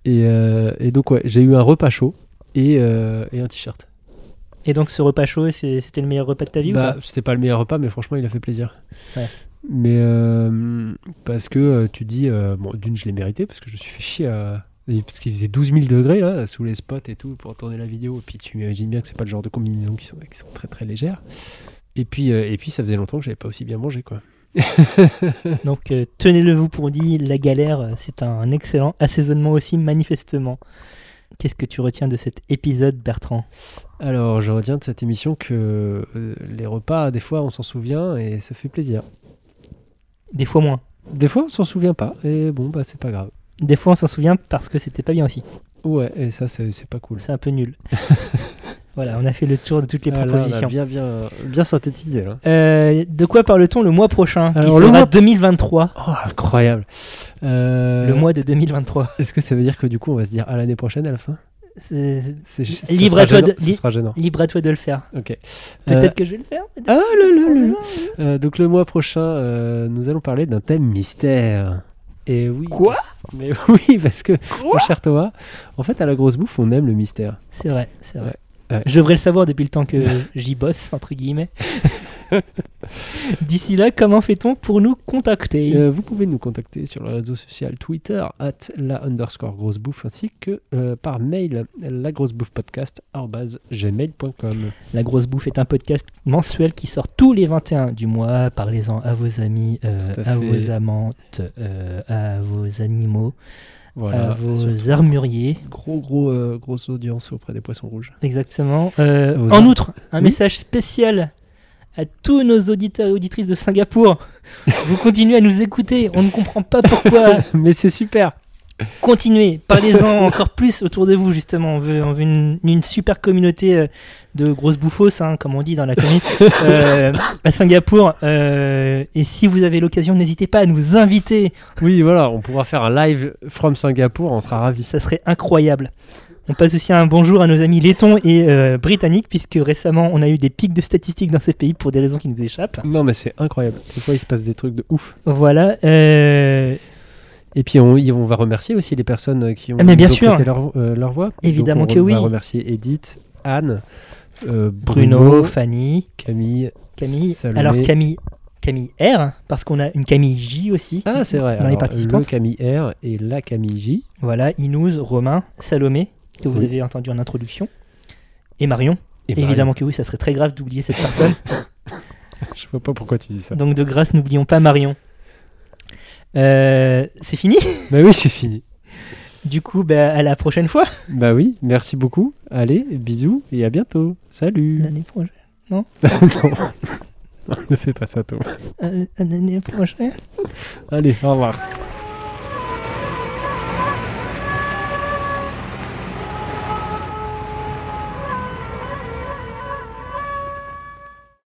Et, euh, et donc, ouais, j'ai eu un repas chaud et, euh, et un t-shirt. Et donc ce repas chaud, c'était le meilleur repas de ta vie Bah, c'était pas le meilleur repas, mais franchement, il a fait plaisir. Ouais. Mais euh, parce que tu dis, bon, d'une, je l'ai mérité parce que je me suis fait chier à. Parce qu'il faisait 12 000 degrés là, sous les spots et tout, pour tourner la vidéo. Et puis tu imagines bien que c'est pas le genre de combinaisons qui sont, qui sont très très légères. Et puis, et puis ça faisait longtemps que j'avais pas aussi bien mangé quoi. Donc euh, tenez-le vous pour dit, la galère, euh, c'est un excellent assaisonnement aussi manifestement. Qu'est-ce que tu retiens de cet épisode, Bertrand? Alors, je retiens de cette émission que euh, les repas, des fois, on s'en souvient et ça fait plaisir. Des fois moins. Des fois, on s'en souvient pas et bon, bah, c'est pas grave. Des fois on s'en souvient parce que c'était pas bien aussi. Ouais, et ça, c'est c'est pas cool. C'est un peu nul. voilà, on a fait le tour de toutes les Ah, là, on a propositions. bien, bien, bien synthétisé là. Euh, de quoi parle-t-on le mois prochain qui le sera mois- 2023 Oh, incroyable. Euh, Le mois de 2023. Est-ce que ça veut dire que du coup, on va se dire à l'année prochaine à la fin? C'est- C'est- ça Libre à toi gênant, de li- sera gênant. Libre à toi de le faire. Ok. Peut-être Euh, que je vais le faire. Ah là le là donc le mois prochain, nous allons parler d'un thème mystère. Et oui. Quoi Mais oui, parce que, mon cher Thomas, en fait, à la grosse bouffe, on aime le mystère. C'est vrai, c'est vrai. Ouais. Je devrais le savoir depuis le temps que j'y bosse, entre guillemets. D'ici là, comment fait-on pour nous contacter Euh, vous pouvez nous contacter sur le réseau social Twitter, at la underscore grosse bouffe, ainsi que euh, par mail, la grosse bouffe podcast, gmail.com. La Grosse Bouffe est un podcast mensuel qui sort tous les 21 du mois. Parlez-en à vos amis, euh, à vos amantes, euh, à vos animaux, Voilà. à vos armuriers. Gros, gros, euh, grosse audience auprès des poissons rouges. Exactement. Euh, Vos en outre, un Oui. message spécial à tous nos auditeurs et auditrices de Singapour. Vous continuez à nous écouter. On ne comprend pas pourquoi. Mais c'est super. Continuez, parlez-en encore plus autour de vous, justement. On veut, on veut une, une super communauté euh, de grosses bouffos, hein, comme on dit dans la commune, euh, à Singapour. Euh, et si vous avez l'occasion, n'hésitez pas à nous inviter. Oui, voilà, on pourra faire un live from Singapour, on sera ravis. Ça serait incroyable. On passe aussi un bonjour à nos amis lettons et euh, britanniques, puisque récemment on a eu des pics de statistiques dans ces pays pour des raisons qui nous échappent. Non, mais c'est incroyable. Des fois, il se passe des trucs de ouf. Voilà. euh, Et puis, on, on va remercier aussi les personnes qui ont, Ah, mais bien nous ont sûr. prêté leur, euh, leur voix. Évidemment Donc, que on oui. va remercier Edith, Anne, euh, Bruno, Bruno, Fanny, Camille, Camille. Salomé. Alors Camille, Camille R, parce qu'on a une Camille J aussi. Ah, c'est vrai. Dans les Alors, participantes. le Camille R et la Camille J. Voilà, Inouze, Romain, Salomé, que vous Oui. avez entendu en introduction, et Marion. Et Marion. Évidemment que oui, ça serait très grave d'oublier cette personne. Je vois pas pourquoi tu dis ça. Donc de grâce, n'oublions pas Marion. Euh, c'est fini? Bah oui, c'est fini. Du coup, bah, à la prochaine fois. Bah oui, merci beaucoup. Allez, bisous et à bientôt. Salut. L'année prochaine. Non? Non. ne fais pas ça, toi. Euh, L'année prochaine. Allez, au revoir.